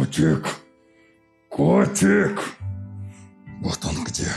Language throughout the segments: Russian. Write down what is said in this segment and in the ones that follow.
Котик, котик, вот он где.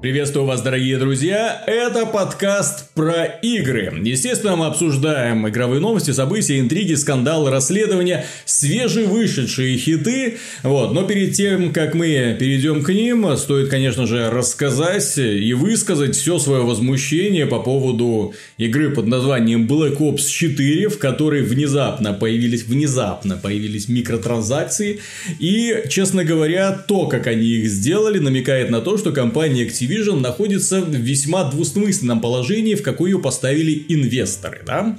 Приветствую вас, дорогие друзья! Это подкаст про игры. Естественно, мы обсуждаем игровые новости, события, интриги, скандалы, расследования, свежевышедшие хиты. Вот. Но перед тем, как мы перейдем к ним, стоит, конечно же, рассказать и высказать все свое возмущение по поводу игры под названием Black Ops 4, в которой внезапно появились, внезапно появились микротранзакции. И, честно говоря, то, как они их сделали, намекает на то, что компания Activision Activision находится в весьма двусмысленном положении, в какое ее поставили инвесторы, да?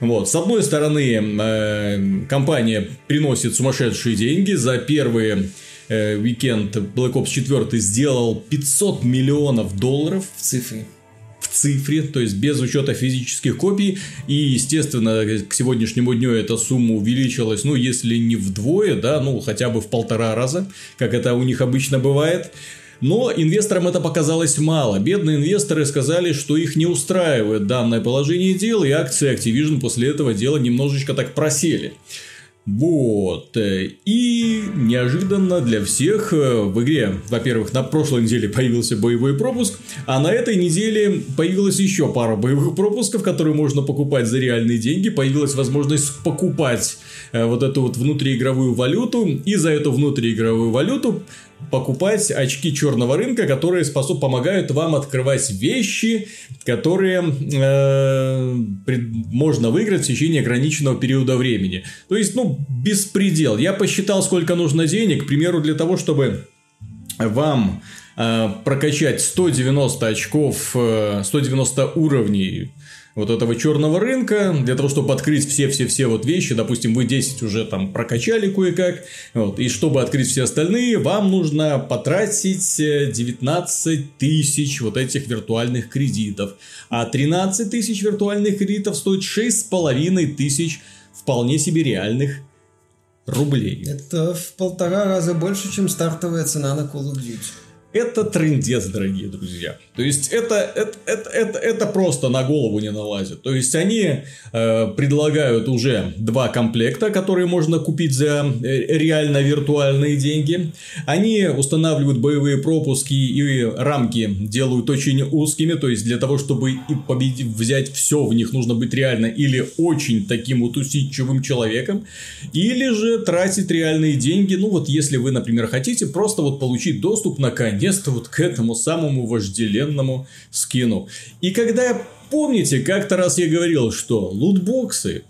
Вот. С одной стороны, э, компания приносит сумасшедшие деньги за первые э, уикенд Black Ops 4 сделал 500 миллионов долларов в цифре в цифре, то есть без учета физических копий. И, естественно, к сегодняшнему дню эта сумма увеличилась, ну, если не вдвое, да, ну, хотя бы в полтора раза, как это у них обычно бывает. Но инвесторам это показалось мало. Бедные инвесторы сказали, что их не устраивает данное положение дел, и акции Activision после этого дела немножечко так просели. Вот. И неожиданно для всех э, в игре, во-первых, на прошлой неделе появился боевой пропуск, а на этой неделе появилась еще пара боевых пропусков, которые можно покупать за реальные деньги. Появилась возможность покупать э, вот эту вот внутриигровую валюту, и за эту внутриигровую валюту покупать очки черного рынка, которые способ, помогают вам открывать вещи, которые э, пред, можно выиграть в течение ограниченного периода времени. То есть, ну, беспредел. Я посчитал, сколько нужно денег, к примеру, для того, чтобы вам э, прокачать 190 очков, э, 190 уровней вот этого черного рынка, для того, чтобы открыть все-все-все вот вещи, допустим, вы 10 уже там прокачали кое-как, вот, и чтобы открыть все остальные, вам нужно потратить 19 э, тысяч вот этих виртуальных кредитов, а 13 тысяч виртуальных кредитов стоит 6,5 тысяч вполне себе реальных рублей. Это в полтора раза больше, чем стартовая цена на Call of Duty. Это трендец, дорогие друзья. То есть это, это, это, это, это просто на голову не налазит. То есть они э, предлагают уже два комплекта, которые можно купить за э, реально виртуальные деньги. Они устанавливают боевые пропуски и рамки делают очень узкими. То есть для того, чтобы и победить, взять все в них, нужно быть реально или очень таким вот усидчивым человеком, или же тратить реальные деньги. Ну вот если вы, например, хотите просто вот получить доступ на конец наконец-то вот к этому самому вожделенному скину. И когда, помните, как-то раз я говорил, что лутбоксы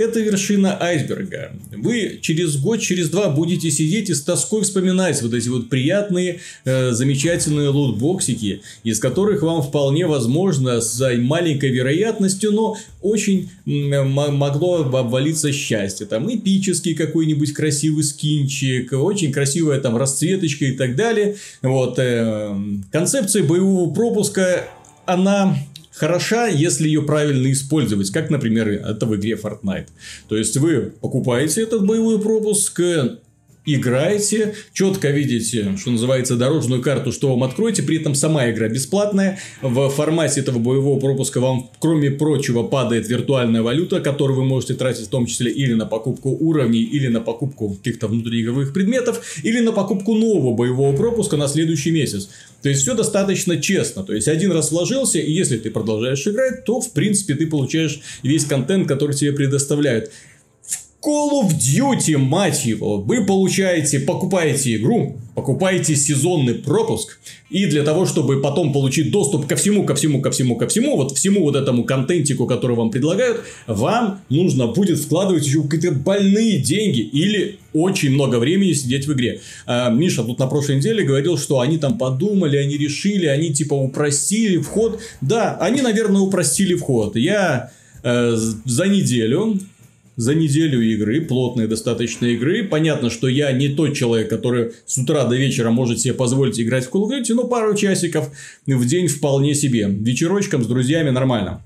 это вершина айсберга. Вы через год, через два будете сидеть и с тоской вспоминать вот эти вот приятные, э, замечательные лутбоксики, из которых вам вполне возможно с маленькой вероятностью, но очень могло обвалиться счастье. Там эпический какой-нибудь красивый скинчик, очень красивая там расцветочка и так далее. Вот, э, концепция боевого пропуска, она хороша, если ее правильно использовать, как, например, это в игре Fortnite. То есть вы покупаете этот боевой пропуск, играете, четко видите, что называется, дорожную карту, что вам откроете, при этом сама игра бесплатная. В формате этого боевого пропуска вам, кроме прочего, падает виртуальная валюта, которую вы можете тратить в том числе или на покупку уровней, или на покупку каких-то внутриигровых предметов, или на покупку нового боевого пропуска на следующий месяц. То есть все достаточно честно. То есть один раз вложился, и если ты продолжаешь играть, то в принципе ты получаешь весь контент, который тебе предоставляют. Call of Duty, мать его, вы получаете, покупаете игру, покупаете сезонный пропуск, и для того, чтобы потом получить доступ ко всему, ко всему, ко всему, ко всему, вот всему вот этому контентику, который вам предлагают, вам нужно будет вкладывать еще какие-то больные деньги или очень много времени сидеть в игре. А, Миша тут на прошлой неделе говорил, что они там подумали, они решили, они типа упростили вход. Да, они, наверное, упростили вход. Я э, за неделю за неделю игры, плотной достаточно игры. Понятно, что я не тот человек, который с утра до вечера может себе позволить играть в Call of Duty, но пару часиков в день вполне себе. Вечерочком с друзьями нормально.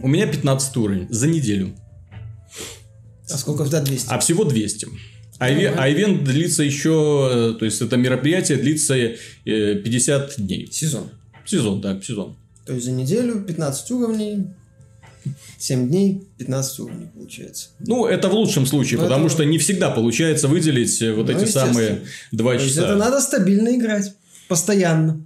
У меня 15 уровень за неделю. А сколько в 200? А всего 200. А, а ивент длится еще, э, то есть это мероприятие длится 50 э, дней. Сезон. Сезон, да, сезон. То есть за неделю 15 уровней, 7 дней, 15 уровней получается. Ну, это в лучшем случае, Ну, потому это- что не всегда получается выделить э, вот Ну, эти самые два То есть часа. это надо стабильно играть. Постоянно.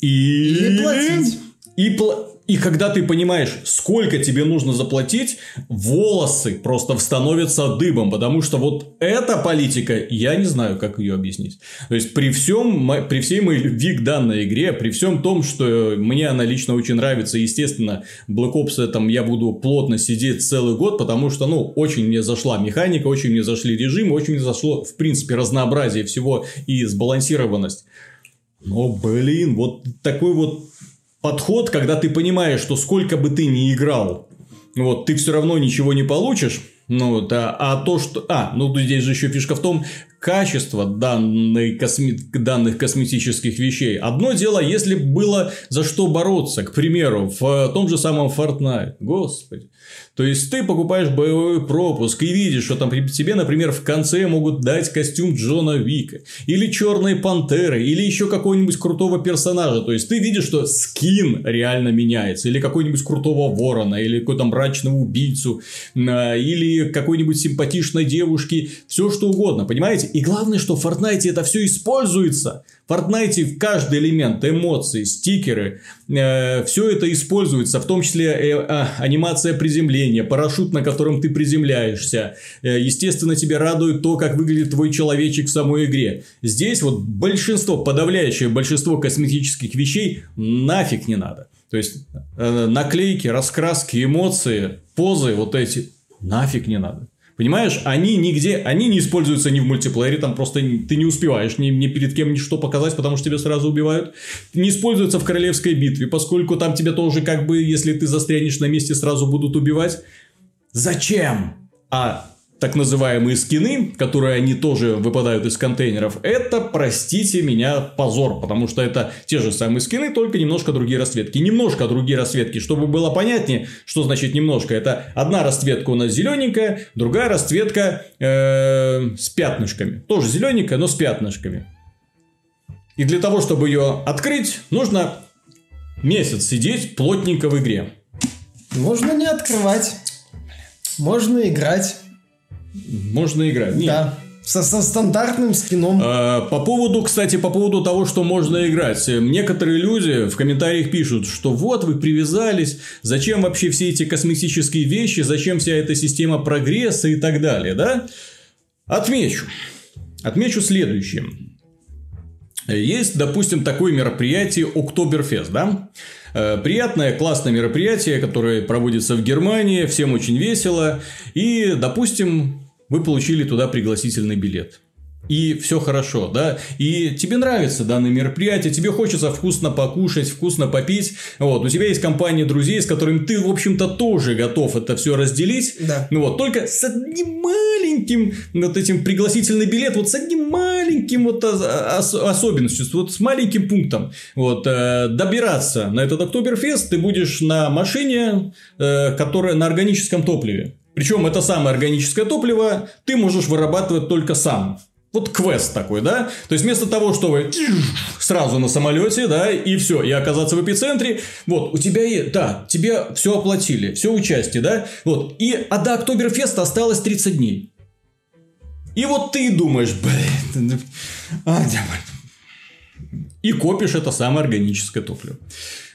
И... Или платить. И, пла- и когда ты понимаешь, сколько тебе нужно заплатить, волосы просто становятся дыбом, потому что вот эта политика, я не знаю, как ее объяснить. То есть при всем, при всей моей любви к данной игре, при всем том, что мне она лично очень нравится, естественно, Black Ops там я буду плотно сидеть целый год, потому что, ну, очень мне зашла механика, очень мне зашли режимы, очень мне зашло, в принципе, разнообразие всего и сбалансированность. Но, блин, вот такой вот подход, когда ты понимаешь, что сколько бы ты ни играл, вот, ты все равно ничего не получишь. Ну, да, а то, что... А, ну, здесь же еще фишка в том, качество данной косми... данных косметических вещей. Одно дело, если было за что бороться, к примеру, в том же самом Fortnite. Господи. То есть, ты покупаешь боевой пропуск и видишь, что там тебе, например, в конце могут дать костюм Джона Вика, или Черной Пантеры, или еще какого-нибудь крутого персонажа. То есть, ты видишь, что скин реально меняется, или какой-нибудь крутого ворона, или какой-то мрачного убийцу, а, или какой-нибудь симпатичной девушки, все что угодно, понимаете? И главное, что в Fortnite это все используется. В Fortnite в каждый элемент, эмоции, стикеры, все это используется, в том числе э, а, анимация приземления, парашют, на котором ты приземляешься. Э, естественно, тебя радует то, как выглядит твой человечек в самой игре. Здесь вот большинство, подавляющее большинство косметических вещей нафиг не надо. То есть, э, наклейки, раскраски, эмоции, позы вот эти нафиг не надо. Понимаешь, они нигде, они не используются ни в мультиплеере, там просто ты не успеваешь ни, ни перед кем ничто показать, потому что тебя сразу убивают. Не используются в королевской битве, поскольку там тебя тоже как бы, если ты застрянешь на месте, сразу будут убивать. Зачем? А так называемые скины, которые они тоже выпадают из контейнеров, это, простите меня, позор, потому что это те же самые скины, только немножко другие расцветки. Немножко другие расцветки, чтобы было понятнее, что значит немножко. Это одна расцветка у нас зелененькая, другая расцветка э, с пятнышками. Тоже зелененькая, но с пятнышками. И для того, чтобы ее открыть, нужно месяц сидеть плотненько в игре. Можно не открывать. Можно играть. Можно играть. Нет. Да. Со, со стандартным скином. А, По поводу, кстати, по поводу того, что можно играть. Некоторые люди в комментариях пишут, что вот вы привязались, зачем вообще все эти косметические вещи, зачем вся эта система прогресса и так далее, да? Отмечу. Отмечу следующее. Есть, допустим, такое мероприятие Октоберфест, да? Э, Приятное, классное мероприятие, которое проводится в Германии, всем очень весело. И, допустим, вы получили туда пригласительный билет. И все хорошо, да, и тебе нравится данное мероприятие, тебе хочется вкусно покушать, вкусно попить, вот, у тебя есть компания друзей, с которыми ты, в общем-то, тоже готов это все разделить, Да. ну вот, только с одним маленьким вот этим пригласительный билет, вот с одним маленьким вот ос- особенностью, вот с маленьким пунктом. Вот, э, добираться на этот Октоберфест ты будешь на машине, э, которая на органическом топливе. Причем это самое органическое топливо ты можешь вырабатывать только сам. Вот квест такой, да? То есть, вместо того, чтобы сразу на самолете, да, и все, и оказаться в эпицентре, вот, у тебя, и, да, тебе все оплатили, все участие, да, вот, и, а до Октоберфеста осталось 30 дней. И вот ты думаешь, блин, а, и копишь это самое органическое топливо.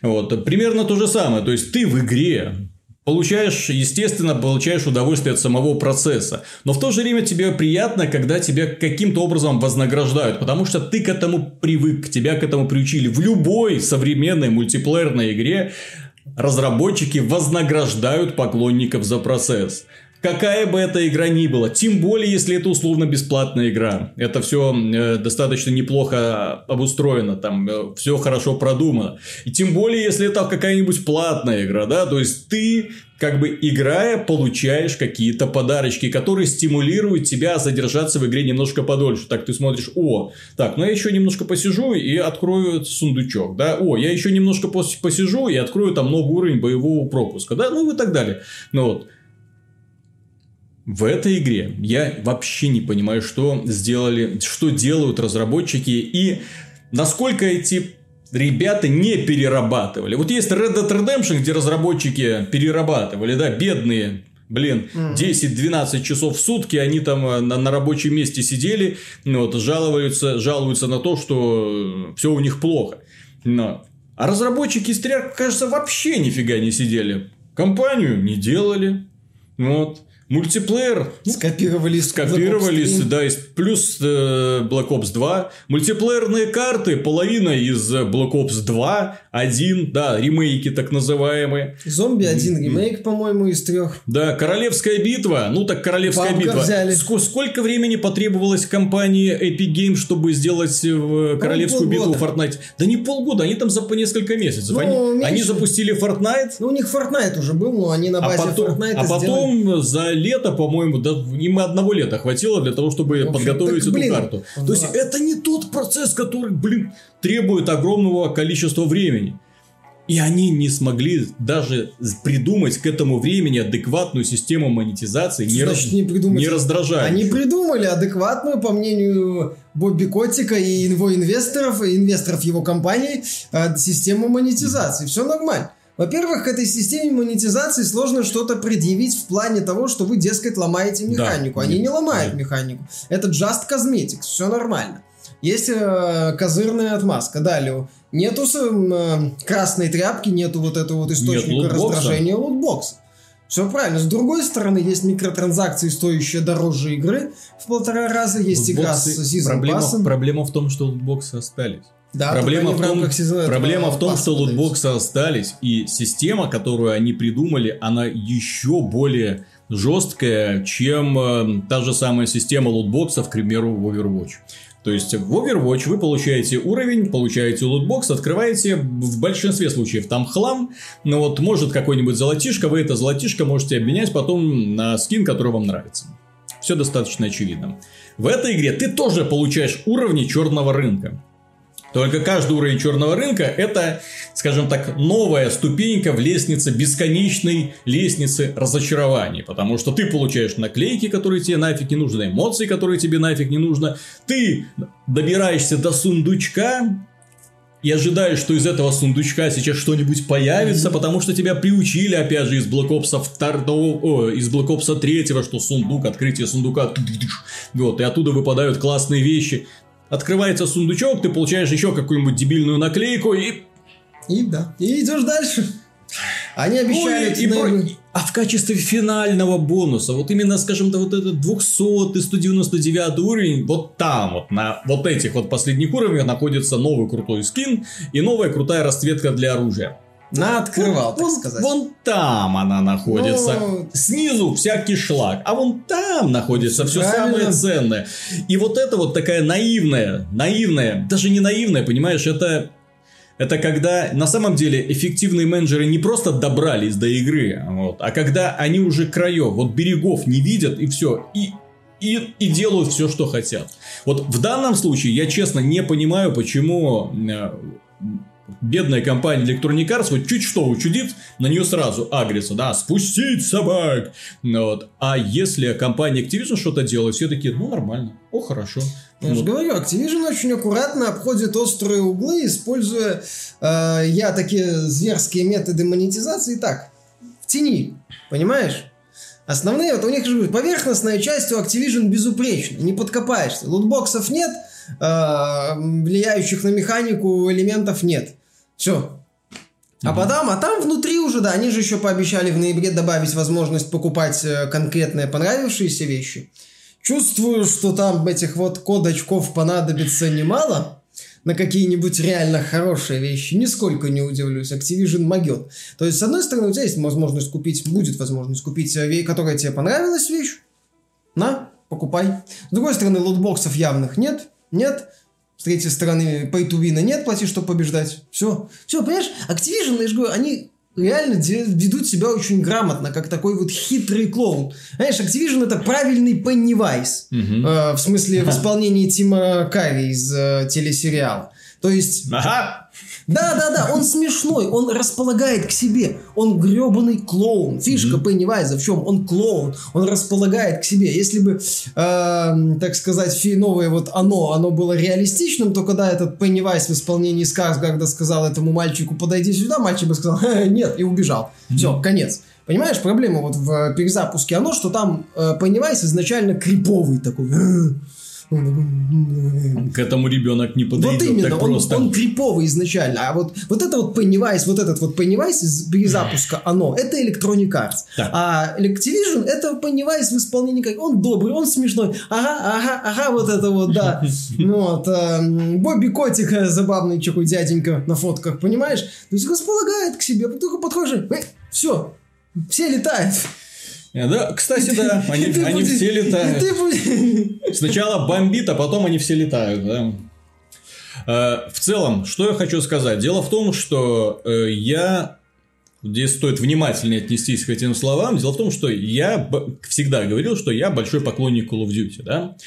Вот, примерно то же самое, то есть, ты в игре Получаешь, естественно, получаешь удовольствие от самого процесса. Но в то же время тебе приятно, когда тебя каким-то образом вознаграждают. Потому что ты к этому привык, тебя к этому приучили. В любой современной мультиплеерной игре разработчики вознаграждают поклонников за процесс. Какая бы эта игра ни была, тем более, если это условно бесплатная игра. Это все достаточно неплохо обустроено, там все хорошо продумано. И тем более, если это какая-нибудь платная игра, да, то есть ты как бы играя, получаешь какие-то подарочки, которые стимулируют тебя задержаться в игре немножко подольше. Так ты смотришь, о, так, ну я еще немножко посижу и открою сундучок, да, о, я еще немножко пос- посижу и открою там новый уровень боевого пропуска, да, ну и так далее. Ну вот, в этой игре я вообще не понимаю, что сделали, что делают разработчики и насколько эти ребята не перерабатывали. Вот есть Red Dead Redemption, где разработчики перерабатывали, да, бедные Блин, 10-12 часов в сутки они там э, на, на рабочем месте сидели, вот, жалуются, жалуются на то, что все у них плохо. Но... А разработчики Treyarch, кажется, вообще нифига не сидели. Компанию не делали. Вот. Мультиплеер ну, скопировали из скопировали, да, из, плюс э, Black Ops 2. Мультиплеерные карты, половина из Black Ops 2, один, да, ремейки так называемые. Зомби один ремейк, по-моему, из трех. Да, Королевская битва, ну так Королевская Бабка битва. Взяли. Ск- сколько времени потребовалось компании Epic Games, чтобы сделать в Королевскую битву в Fortnite? Да не полгода, они там за по несколько месяцев. Ну, они, они запустили Fortnite. Ну, у них Fortnite уже был, но они на а базе а потом, Fortnite А потом сделали... за лето, по-моему, да, им одного лета хватило для того, чтобы общем, подготовить так, эту блин, карту. Да. То есть, это не тот процесс, который, блин, требует огромного количества времени. И они не смогли даже придумать к этому времени адекватную систему монетизации, не, Значит, раз... не, придумать... не раздражая. Они придумали адекватную, по мнению Бобби Котика и его инвесторов, и инвесторов его компании, э, систему монетизации. Все нормально. Во-первых, к этой системе монетизации сложно что-то предъявить в плане того, что вы, дескать, ломаете механику. Да, Они нет, не ломают нет. механику. Это just cosmetics, все нормально. Есть э, козырная отмазка. Далее, нету э, красной тряпки, нету вот этого вот источника нет раздражения лутбокса. Все правильно. С другой стороны, есть микротранзакции, стоящие дороже игры в полтора раза. Есть лутбоксы, игра с сезон проблема, проблема в том, что лутбоксы остались. Да, проблема в том, в проблема в том что лутбоксы остались, и система, которую они придумали, она еще более жесткая, чем э, та же самая система лутбоксов, к примеру, в Overwatch. То есть в Overwatch вы получаете уровень, получаете лутбокс, открываете в большинстве случаев там хлам, но вот может какой-нибудь золотишко, вы это золотишко можете обменять потом на скин, который вам нравится. Все достаточно очевидно. В этой игре ты тоже получаешь уровни черного рынка. Только каждый уровень черного рынка это, скажем так, новая ступенька в лестнице бесконечной лестницы разочарований. Потому что ты получаешь наклейки, которые тебе нафиг не нужны, эмоции, которые тебе нафиг не нужно. Ты добираешься до сундучка, и ожидаешь, что из этого сундучка сейчас что-нибудь появится, mm-hmm. потому что тебя приучили, опять же, из Black Ops 2, о, из Black Ops 3, что сундук, открытие сундука, вот, и оттуда выпадают классные вещи открывается сундучок, ты получаешь еще какую-нибудь дебильную наклейку и... И да, и идешь дальше. Они обещали... Ой, и про... А в качестве финального бонуса, вот именно, скажем, то вот этот 200 199 уровень, вот там вот, на вот этих вот последних уровнях находится новый крутой скин и новая крутая расцветка для оружия. На открывал, так сказать. Вон там она находится. Но... Снизу всякий шлак. А вон там находится все самое ценное. И вот это вот такая наивная, наивная, даже не наивная, понимаешь, это это когда на самом деле эффективные менеджеры не просто добрались до игры, вот, а когда они уже краев, вот берегов не видят и все, и, и, и делают все, что хотят. Вот в данном случае я честно не понимаю, почему э, бедная компания Electronic Arts вот чуть что учудит, на нее сразу агрится, да, спустить собак. Вот. А если компания Activision что-то делает, все такие, ну, нормально, о, хорошо. Я вот. же говорю, Activision очень аккуратно обходит острые углы, используя э, я такие зверские методы монетизации так, в тени, понимаешь? Основные, вот у них же поверхностная часть у Activision безупречна, не подкопаешься. Лутбоксов нет, э, влияющих на механику элементов нет. Все. А потом, а там внутри уже, да, они же еще пообещали в ноябре добавить возможность покупать э, конкретные понравившиеся вещи. Чувствую, что там этих вот код очков понадобится немало на какие-нибудь реально хорошие вещи. Нисколько не удивлюсь. Activision могет. То есть, с одной стороны, у тебя есть возможность купить, будет возможность купить, э, которая тебе понравилась вещь. На, покупай. С другой стороны, лутбоксов явных нет. Нет. С третьей стороны, pay to win нет, плати, чтобы побеждать. Все. Все, понимаешь, Activision, я же говорю, они реально ведут себя очень грамотно, как такой вот хитрый клоун. Знаешь, Activision это правильный Pennywise. Угу. Э, в смысле, в исполнении Тима Карри из э, телесериала. То есть... Ага. Да, да, да, он смешной, он располагает к себе. Он гребаный клоун. Фишка mm-hmm. Пеннивайза в чем? Он клоун. Он располагает к себе. Если бы, э, так сказать, фи новое вот оно, оно было реалистичным, то когда этот Пеннивайз в исполнении Скарсгарда сказал этому мальчику подойди сюда, мальчик бы сказал нет и убежал. Mm-hmm. Все, конец. Понимаешь, проблема вот в перезапуске оно, что там э, Пеннивайз изначально криповый такой. К этому ребенок не подойдет вот именно, он, просто. он криповый изначально. А вот, вот это вот Pennywise, вот этот вот Pennywise из перезапуска, оно, это Electronic Arts. Так. А Activision это Pennywise в исполнении как он добрый, он смешной. Ага, ага, ага, вот это вот, да. Вот. Э, Бобби Котик э, забавный такой дяденька на фотках, понимаешь? То есть располагает к себе, только подходишь, все, все летают. Э, да, кстати, да, они, они будешь, все летают. Сначала бомбит, а потом они все летают, да. Э, в целом, что я хочу сказать? Дело в том, что э, я Здесь стоит внимательнее отнестись к этим словам. Дело в том, что я всегда говорил, что я большой поклонник Call of Duty. Да?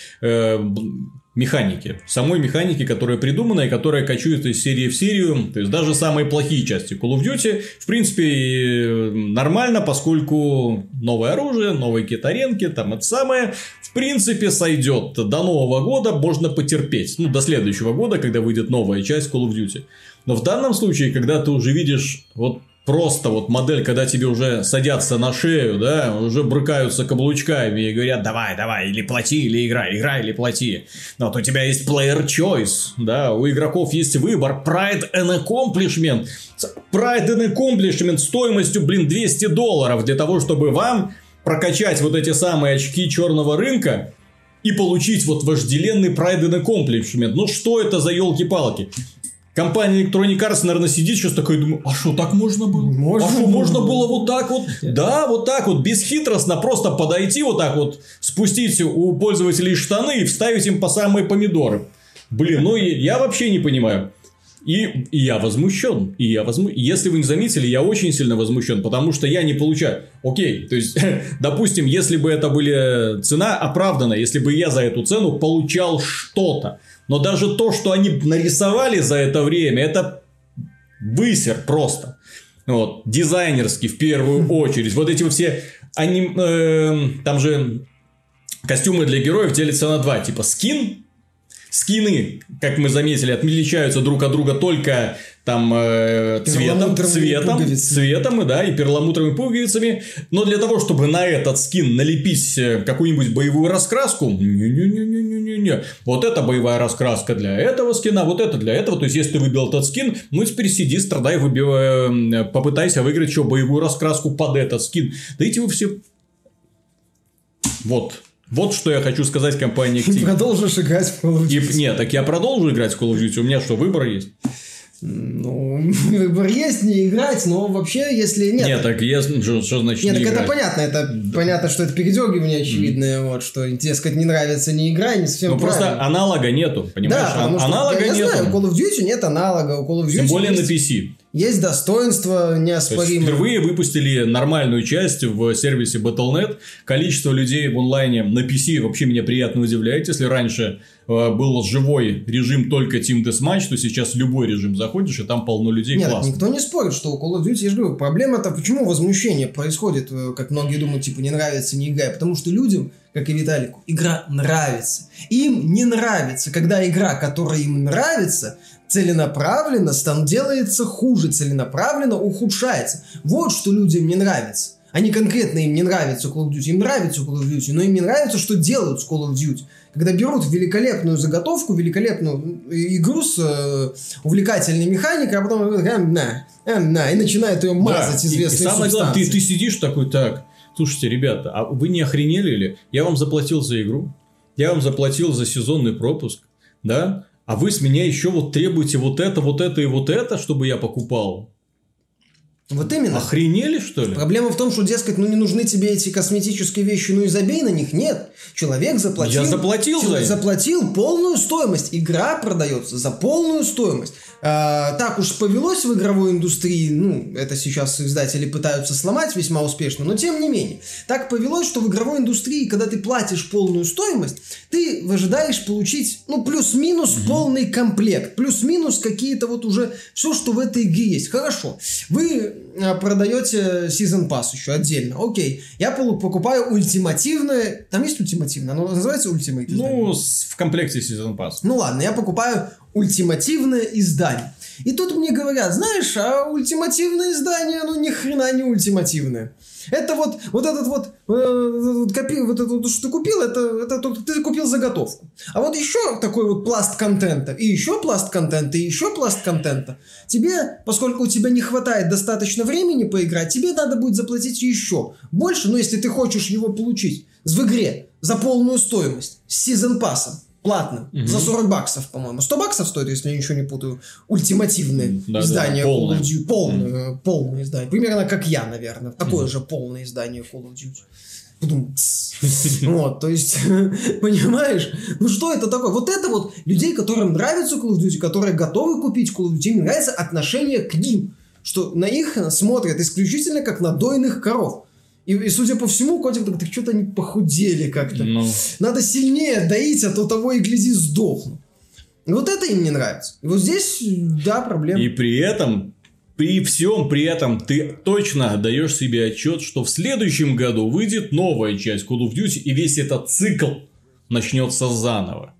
Механики. Самой механики, которая придумана и которая кочует из серии в серию. То есть, даже самые плохие части Call of Duty, в принципе, нормально, поскольку новое оружие, новые китаренки, там это самое, в принципе, сойдет. До Нового года можно потерпеть. Ну, до следующего года, когда выйдет новая часть Call of Duty. Но в данном случае, когда ты уже видишь вот просто вот модель, когда тебе уже садятся на шею, да, уже брыкаются каблучками и говорят, давай, давай, или плати, или играй, играй или плати. Но вот у тебя есть player choice, да, у игроков есть выбор, pride and accomplishment. Pride and accomplishment стоимостью, блин, 200 долларов для того, чтобы вам прокачать вот эти самые очки черного рынка и получить вот вожделенный Pride and Accomplishment. Ну что это за елки-палки? Компания Electronic Arts, наверное, сидит сейчас такой, думаю, а что так можно было? Можно а что можно было вот так вот? Да, вот так вот, бесхитростно просто подойти вот так вот, спустить у пользователей штаны и вставить им по самые помидоры. Блин, ну я вообще не понимаю. И, и я возмущен. И я возму... Если вы не заметили, я очень сильно возмущен, потому что я не получаю. Окей, то есть, допустим, если бы это были цена оправдана, если бы я за эту цену получал что-то, но даже то, что они нарисовали за это время, это высер просто. Вот, дизайнерский в первую очередь. Вот эти все... Они, э, там же костюмы для героев делятся на два. Типа скин Скины, как мы заметили, отличаются друг от друга только там э, цветом, цветом, пуговицами. цветом, и да, и перламутровыми пуговицами. Но для того, чтобы на этот скин налепить э, какую-нибудь боевую раскраску, не-не-не-не-не-не. Вот это боевая раскраска для этого скина, вот это для этого. То есть, если ты выбил этот скин, ну теперь сиди, страдай, выбивай, э, попытайся выиграть еще боевую раскраску под этот скин. Да эти вы все... Вот. Вот что я хочу сказать компании Activision. Ты продолжишь играть в Call of Duty. И, нет, так я продолжу играть в Call of Duty. У меня что, выбор есть? Ну, выбор есть не играть, но вообще, если нет. Нет, так я, что, что значит Нет, не так играть? это понятно. Это да. понятно, что это передергивание очевидное, mm. вот, что, дескать, не нравится, не играй, не совсем Ну, просто аналога нету, понимаешь? Да, потому что, аналога я, я нету. знаю, у Call of Duty нет аналога, у Call of Duty Тем более есть... на PC. Есть достоинства неоспоримые. Впервые выпустили нормальную часть в сервисе Battle.net. Количество людей в онлайне на PC вообще меня приятно удивляет. Если раньше э, был живой режим только Team Deathmatch, то сейчас любой режим заходишь, и там полно людей. Нет, классно. никто не спорит, что у Call of Duty, я же говорю, проблема-то, почему возмущение происходит, э, как многие думают, типа, не нравится, не играй. Потому что людям, как и Виталику, игра нравится. Им не нравится, когда игра, которая им нравится, целенаправленно стан делается хуже, целенаправленно ухудшается. Вот что людям не нравится. Они конкретно им не нравится Call of Duty, им нравится Call of Duty, но им не нравится, что делают с Call of Duty. Когда берут великолепную заготовку, великолепную игру с э, увлекательной механикой, а потом э, на, э, на, и начинают ее мазать да, известной и, и самое главное, ты, ты сидишь такой, так, слушайте, ребята, а вы не охренели ли? Я вам заплатил за игру, я вам заплатил за сезонный пропуск, да? А вы с меня еще вот требуете вот это, вот это и вот это, чтобы я покупал. Вот именно. Охренели, что ли? Проблема в том, что, дескать, ну не нужны тебе эти косметические вещи, ну и забей на них. Нет. Человек заплатил... Я заплатил за человек это. заплатил полную стоимость. Игра продается за полную стоимость. А, так уж повелось в игровой индустрии, ну, это сейчас издатели пытаются сломать весьма успешно, но тем не менее. Так повелось, что в игровой индустрии, когда ты платишь полную стоимость, ты ожидаешь получить, ну, плюс-минус полный комплект. Плюс-минус какие-то вот уже все, что в этой игре есть. Хорошо. Вы продаете Season Pass еще отдельно. Окей. Я покупаю ультимативное... Там есть ультимативное? Оно называется Ultimate? Ну, в комплекте Season Pass. Ну ладно, я покупаю ультимативное издание. И тут мне говорят, знаешь, а ультимативное издание, оно ни хрена не ультимативное. Это вот, вот этот вот, э, вот, копи- вот это что ты купил, это, это то- ты купил заготовку. А вот еще такой вот пласт контента, и еще пласт контента, и еще пласт контента. Тебе, поскольку у тебя не хватает достаточно времени поиграть, тебе надо будет заплатить еще больше, но если ты хочешь его получить в игре за полную стоимость, с сезон пассом, платным, за 40 баксов, по-моему. 100 баксов стоит, если я ничего не путаю, ультимативное Да-да, издание полное. Call of Duty. Полное, э, полное издание. Примерно как я, наверное. Такое же полное издание Call of Duty. Вот, то есть, понимаешь, ну что это такое? Вот это вот людей, которым нравится Call of Duty, которые готовы купить Call of Duty, им нравится отношение к ним, что на их смотрят исключительно как на дойных коров. И, и судя по всему, котик так, так что-то они похудели как-то. Ну, Надо сильнее доить, а то того и гляди сдохну. И вот это им не нравится. И вот здесь, да, проблема. и при этом, при всем при этом, ты точно отдаешь себе отчет, что в следующем году выйдет новая часть Call of Duty, и весь этот цикл начнется заново.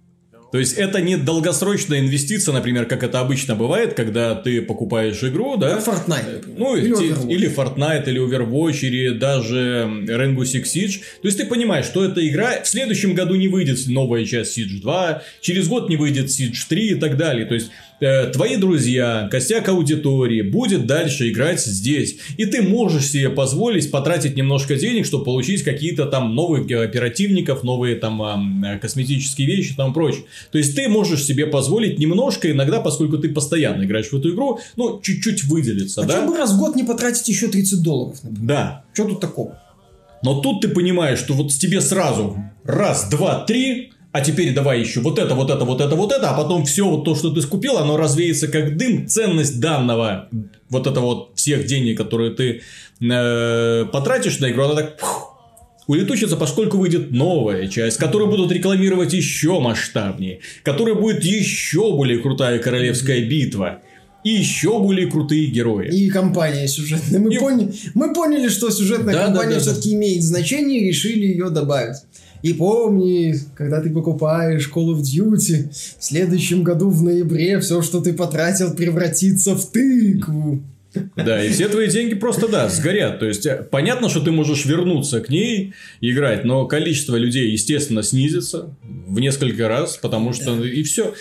То есть это не долгосрочная инвестиция, например, как это обычно бывает, когда ты покупаешь игру, да? Как Fortnite, например. Ну, Или Overwatch. или Fortnite, или Overwatch, или даже Rainbow Six Siege. То есть ты понимаешь, что эта игра в следующем году не выйдет новая часть Siege 2, через год не выйдет Siege 3 и так далее. То есть э, твои друзья, костяк аудитории будет дальше играть здесь. И ты можешь себе позволить потратить немножко денег, чтобы получить какие-то там новых оперативников, новые там ам, э, косметические вещи и там прочее. То есть ты можешь себе позволить немножко иногда, поскольку ты постоянно играешь в эту игру, ну, чуть-чуть выделиться, А да? бы раз в год не потратить еще 30 долларов, например? Да. Что тут такого? Но тут ты понимаешь, что вот тебе сразу раз, два, три, а теперь давай еще вот это, вот это, вот это, вот это, а потом все вот то, что ты скупил, оно развеется как дым. Ценность данного, вот это вот всех денег, которые ты э, потратишь на игру, она так пух, улетучится, поскольку выйдет новая часть, которую будут рекламировать еще масштабнее, которая будет еще более крутая королевская битва. И еще более крутые герои. И компания сюжетная. Мы, И- поняли, мы поняли, что сюжетная Да, да, компания да, да. все-таки имеет значение и решили ее добавить. И помни, когда ты покупаешь Call of Duty, в следующем году в ноябре все, что ты потратил, превратится в тыкву. Да, и все твои деньги просто, да, сгорят. То есть, э, понятно, что ты можешь вернуться к ней играть, но количество людей, естественно, снизится в несколько раз, потому что и все.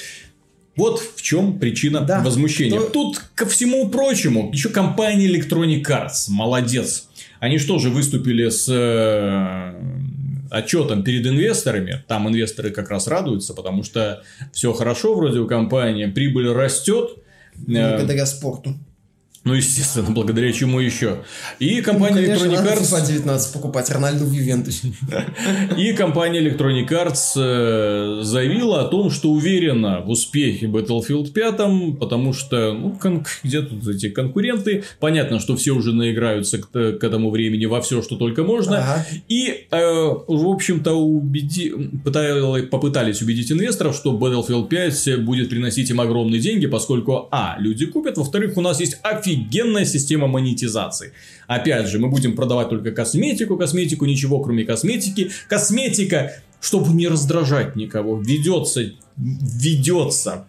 Вот в чем причина Да. возмущения. То- Тут, ко всему прочему, еще компания Electronic Arts, молодец. Они что же выступили с э, отчетом перед инвесторами. Там инвесторы как раз радуются, потому что все хорошо вроде у компании, прибыль растет. Э, Благодаря спорту. Ну, естественно, благодаря чему еще. И компания Ну, Конечно, Electronic надо Arts... FIFA 19 покупать, Рональду в Ювентусе. И компания Electronic Arts э, заявила о том, что уверена в успехе Battlefield 5, потому что, ну, где тут эти конкуренты? Понятно, что все уже наиграются к, к этому времени во все, что только можно. Ага. И, э, в общем-то, убеди... пытали- попытались убедить инвесторов, что Battlefield 5 будет приносить им огромные деньги, поскольку, а, люди купят, во-вторых, у нас есть офигенная система монетизации. Опять же, мы будем продавать только косметику, косметику, ничего кроме косметики. Косметика, чтобы не раздражать никого, ведется, ведется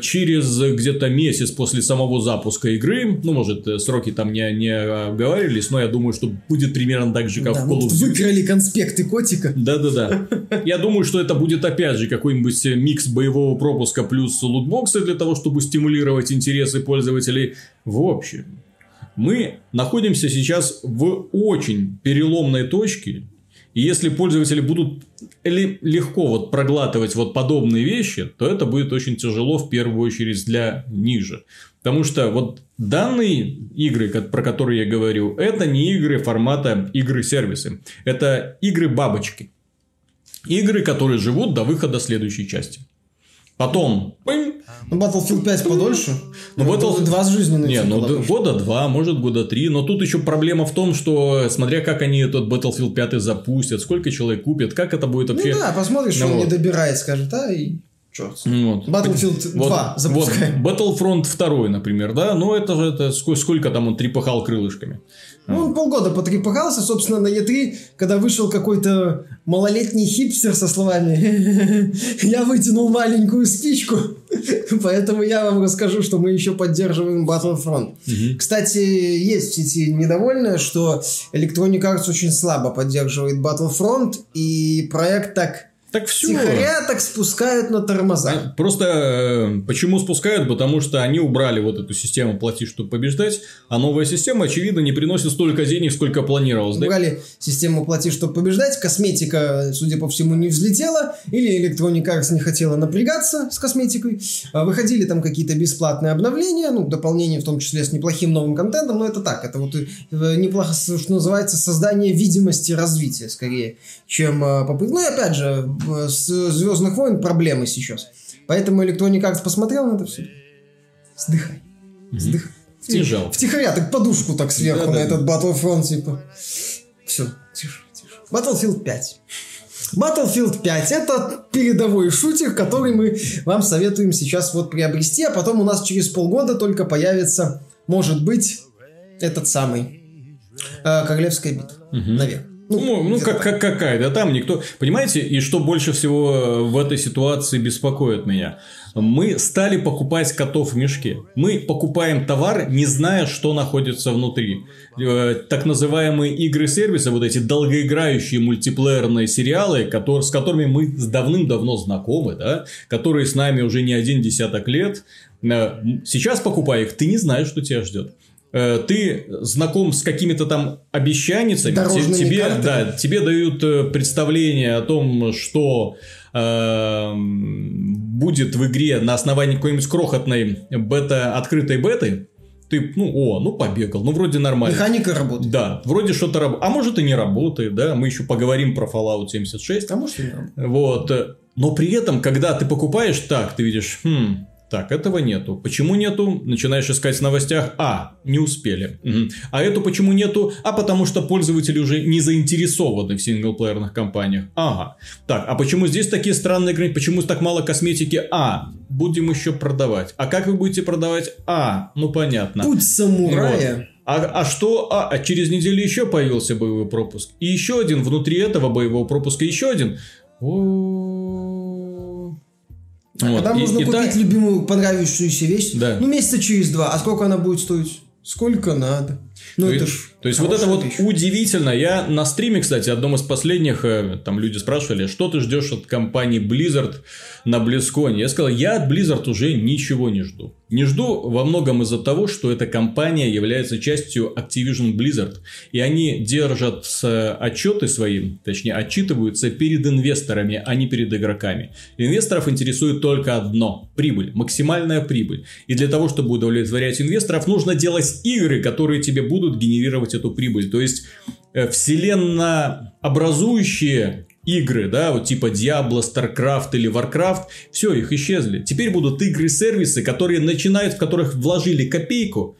через где-то месяц после самого запуска игры. Ну, может, э, сроки там не, не обговаривались, но я думаю, что будет примерно так же, как Да, в Call of Duty. выкрали конспекты котика. Да-да-да. Я думаю, что это будет опять же какой-нибудь э, микс боевого пропуска плюс лутбоксы для того, чтобы стимулировать интересы пользователей. В общем, мы находимся сейчас в очень переломной точке. Если пользователи будут легко вот проглатывать вот подобные вещи, то это будет очень тяжело в первую очередь для ниже. Потому что вот данные игры, про которые я говорю, это не игры формата игры-сервисы. Это игры-бабочки. Игры, которые живут до выхода следующей части. Потом, пынь, Ну, Battlefield 5 подольше. Ну, Battlefield- 2 с жизненной не, ну д- года два, может года три, но тут еще проблема в том, что смотря как они этот Battlefield 5 запустят, сколько человек купят, как это будет вообще. Ну да, посмотришь, что Ну он не вот. добирает, скажет, а и черт. Вот. Battlefield Вот, 2 запускаем. вот Battlefront 2, например, да, ну это же это сколько, сколько там он трепыхал крылышками. Ну, он полгода потрепыхался, собственно, на Е3, когда вышел какой-то малолетний хипстер со словами «Я вытянул маленькую спичку, поэтому я вам расскажу, что мы еще поддерживаем Battlefront». Кстати, есть в сети недовольная, что Electronic Arts очень слабо поддерживает Battlefront, и проект так Так все. тихоря так спускают на тормозах. Просто э, почему спускают? Потому что они убрали вот эту систему плати, чтобы побеждать, а новая система, очевидно, не приносит столько денег, сколько планировалось. да? Убрали систему плати, чтобы побеждать. Косметика, судя по всему, не взлетела. Или Electronic Arts не хотела напрягаться с косметикой. А, Выходили там какие-то бесплатные обновления, ну, дополнения, в том числе с неплохим новым контентом. Но это так, это вот э, неплохо, что называется, создание видимости развития, скорее, чем э, попытка. Ну, и опять же, с Звездных войн проблемы сейчас. Поэтому Electronic Arts посмотрел на это все. Сдыхай. Сдыхай. Тяжело. Втихаря, так подушку так сверху Да-да-да. на этот Battlefront, типа. Все, тише, тише. Battlefield 5. Battlefield 5 это передовой шутер, который мы вам советуем сейчас вот приобрести, а потом у нас через полгода только появится, может быть, этот самый э, Королевская битва. Наверное. Ну, ну, где-то как, как какая-то там никто... Понимаете, и что больше всего э, в этой ситуации беспокоит меня? Мы стали покупать котов в мешке. Мы покупаем товар, не зная, что находится внутри. Э, Так называемые игры-сервисы, вот эти долгоиграющие мультиплеерные сериалы, которые, с которыми мы давным-давно знакомы, да, которые с нами уже не один десяток лет. Э, Сейчас покупая их, ты не знаешь, что тебя ждет. Э, Ты знаком с какими-то там обещаницами, Дорожными те- тебе, картами. да, тебе дают э, представление о том, что эм, будет в игре на основании какой-нибудь крохотной бета, открытой беты. Ты, ну, о, ну побегал, ну вроде нормально. Механика работает. Да, вроде что-то работает. А может и не работает, да. Мы еще поговорим про Fallout 76. А может и не работает. Вот. э, Но при этом, когда ты покупаешь так, ты видишь, хм, так, этого нету. Почему нету? Начинаешь искать в новостях. А, не успели. Мгм. А эту почему нету? А потому что пользователи уже не заинтересованы в синглплеерных кампаниях. Ага. Так, а почему здесь такие странные границы? Почему так мало косметики? А, будем еще продавать. А как вы будете продавать? А, ну понятно. Путь самурая. Вот. А, а что? А, а через неделю еще появился боевой пропуск. И еще один внутри этого боевого пропуска, еще один. О. Вот. Когда И- можно и купить так- любимую понравившуюся вещь, Да. ну месяца через два. А сколько она будет стоить? Сколько надо. Ну то это есть, ж то есть вот это вот вещь. удивительно. Я на стриме, кстати, одном из последних, э, там люди спрашивали, что ты ждешь от компании Blizzard на BlizzCon. Я сказал, я от Blizzard уже ничего не жду. Не жду во многом из-за того, что эта компания является частью Activision Blizzard. И они держат с- отчеты свои, точнее, отчитываются перед инвесторами, а не перед игроками. Инвесторов интересует только одно – прибыль, максимальная прибыль. И для того, чтобы удовлетворять инвесторов, нужно делать игры, которые тебе будут генерировать эту прибыль. То есть, э, вселеннообразующие игры, да, вот типа Diablo, StarCraft или Warcraft, все, их исчезли. Теперь будут игры-сервисы, которые начинают, в которых вложили копейку,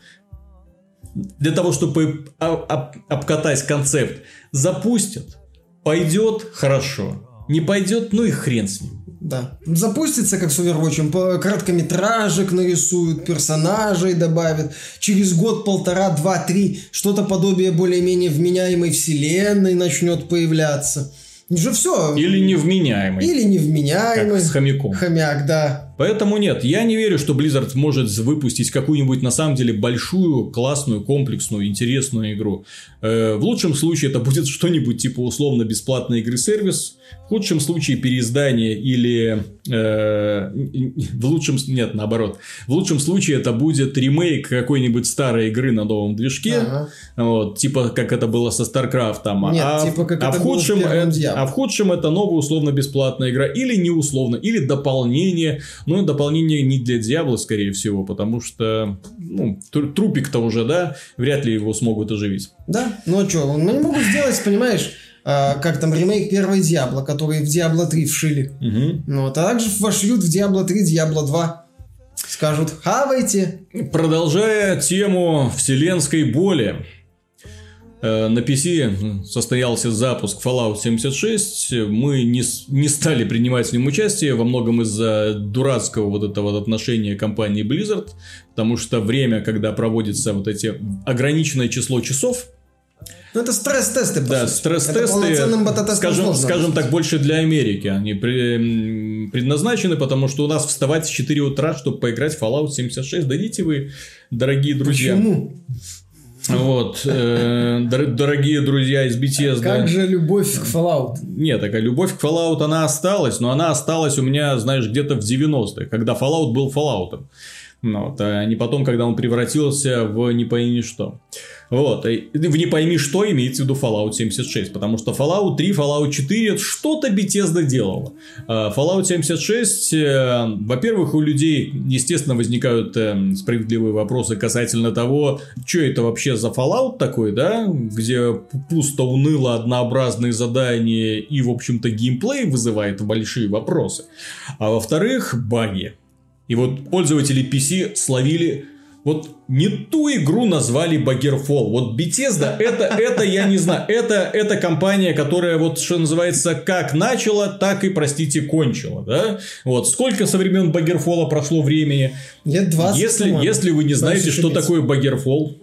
для того, чтобы об- обкатать концепт, запустят, пойдет хорошо, не пойдет, ну и хрен с ним. Да. Запустится, как с Overwatch, короткометражек нарисуют, персонажей добавят. Через год, полтора, два, три, что-то подобие более-менее вменяемой вселенной начнет появляться. Уже все. Или невменяемый, Или как невменяемый. с хомяком. Хомяк, да. Поэтому нет, я не верю, что Blizzard может выпустить какую-нибудь на самом деле большую, классную, комплексную, интересную игру. Э, в лучшем случае это будет что-нибудь типа условно бесплатной игры-сервис, в худшем случае переиздание или э, в лучшем нет наоборот в лучшем случае это будет ремейк какой-нибудь старой игры на новом движке, Ага. вот типа как это было со StarCraft, Нет, а, типа, как а это в было в худшем э- а в худшем это новая условно бесплатная игра или не условно или дополнение, но дополнение не для Диабло скорее всего, потому что ну, тру- трупик-то уже да, вряд ли его смогут оживить. Да, ну а что, мы не могут сделать, понимаешь, а, как там ремейк первой Диабло, который в Диабло 3 вшили. Мгм. Ну, а также вошлют в Диабло 3, Диабло 2. Скажут, хавайте. Продолжая тему вселенской боли, на PC состоялся запуск Fallout 76. Мы не, не стали принимать в нем участие во многом из-за дурацкого вот этого отношения компании Blizzard, потому что время, когда проводится вот эти ограниченное число часов, Ну, это стресс-тесты, да, стресс-тесты, скажем, скажем так, больше для Америки. Они при- предназначены, потому что у нас вставать в 4 утра, чтобы поиграть в Fallout 76. Дадите вы, дорогие друзья. Почему? Вот, э, дор- дорогие друзья из BTS, да. Как же любовь к Fallout? Нет, такая любовь к Fallout, она осталась, но она осталась у меня, знаешь, где-то в 90-х, когда Fallout был Fallout. Вот, а не потом, когда он превратился в не пойми что. Вот, в не пойми что имеется в виду Fallout 76, потому что Fallout 3, Fallout 4 что-то Bethesda делала. А Fallout 76, э, во-первых, у людей, естественно, возникают э, справедливые вопросы касательно того, что это вообще за Fallout такой, да, где пусто, уныло, однообразные задания и, в общем-то, геймплей вызывает большие вопросы. А во-вторых, баги. И вот пользователи PC словили вот не ту игру назвали Багерфол. Вот Bethesda, это, это я не знаю, это, это компания, которая вот, что называется, как начала, так и, простите, кончила, да? Вот, сколько со времен Багерфола прошло времени? Лет 20, Если, если вы не знаете, что такое Багерфол,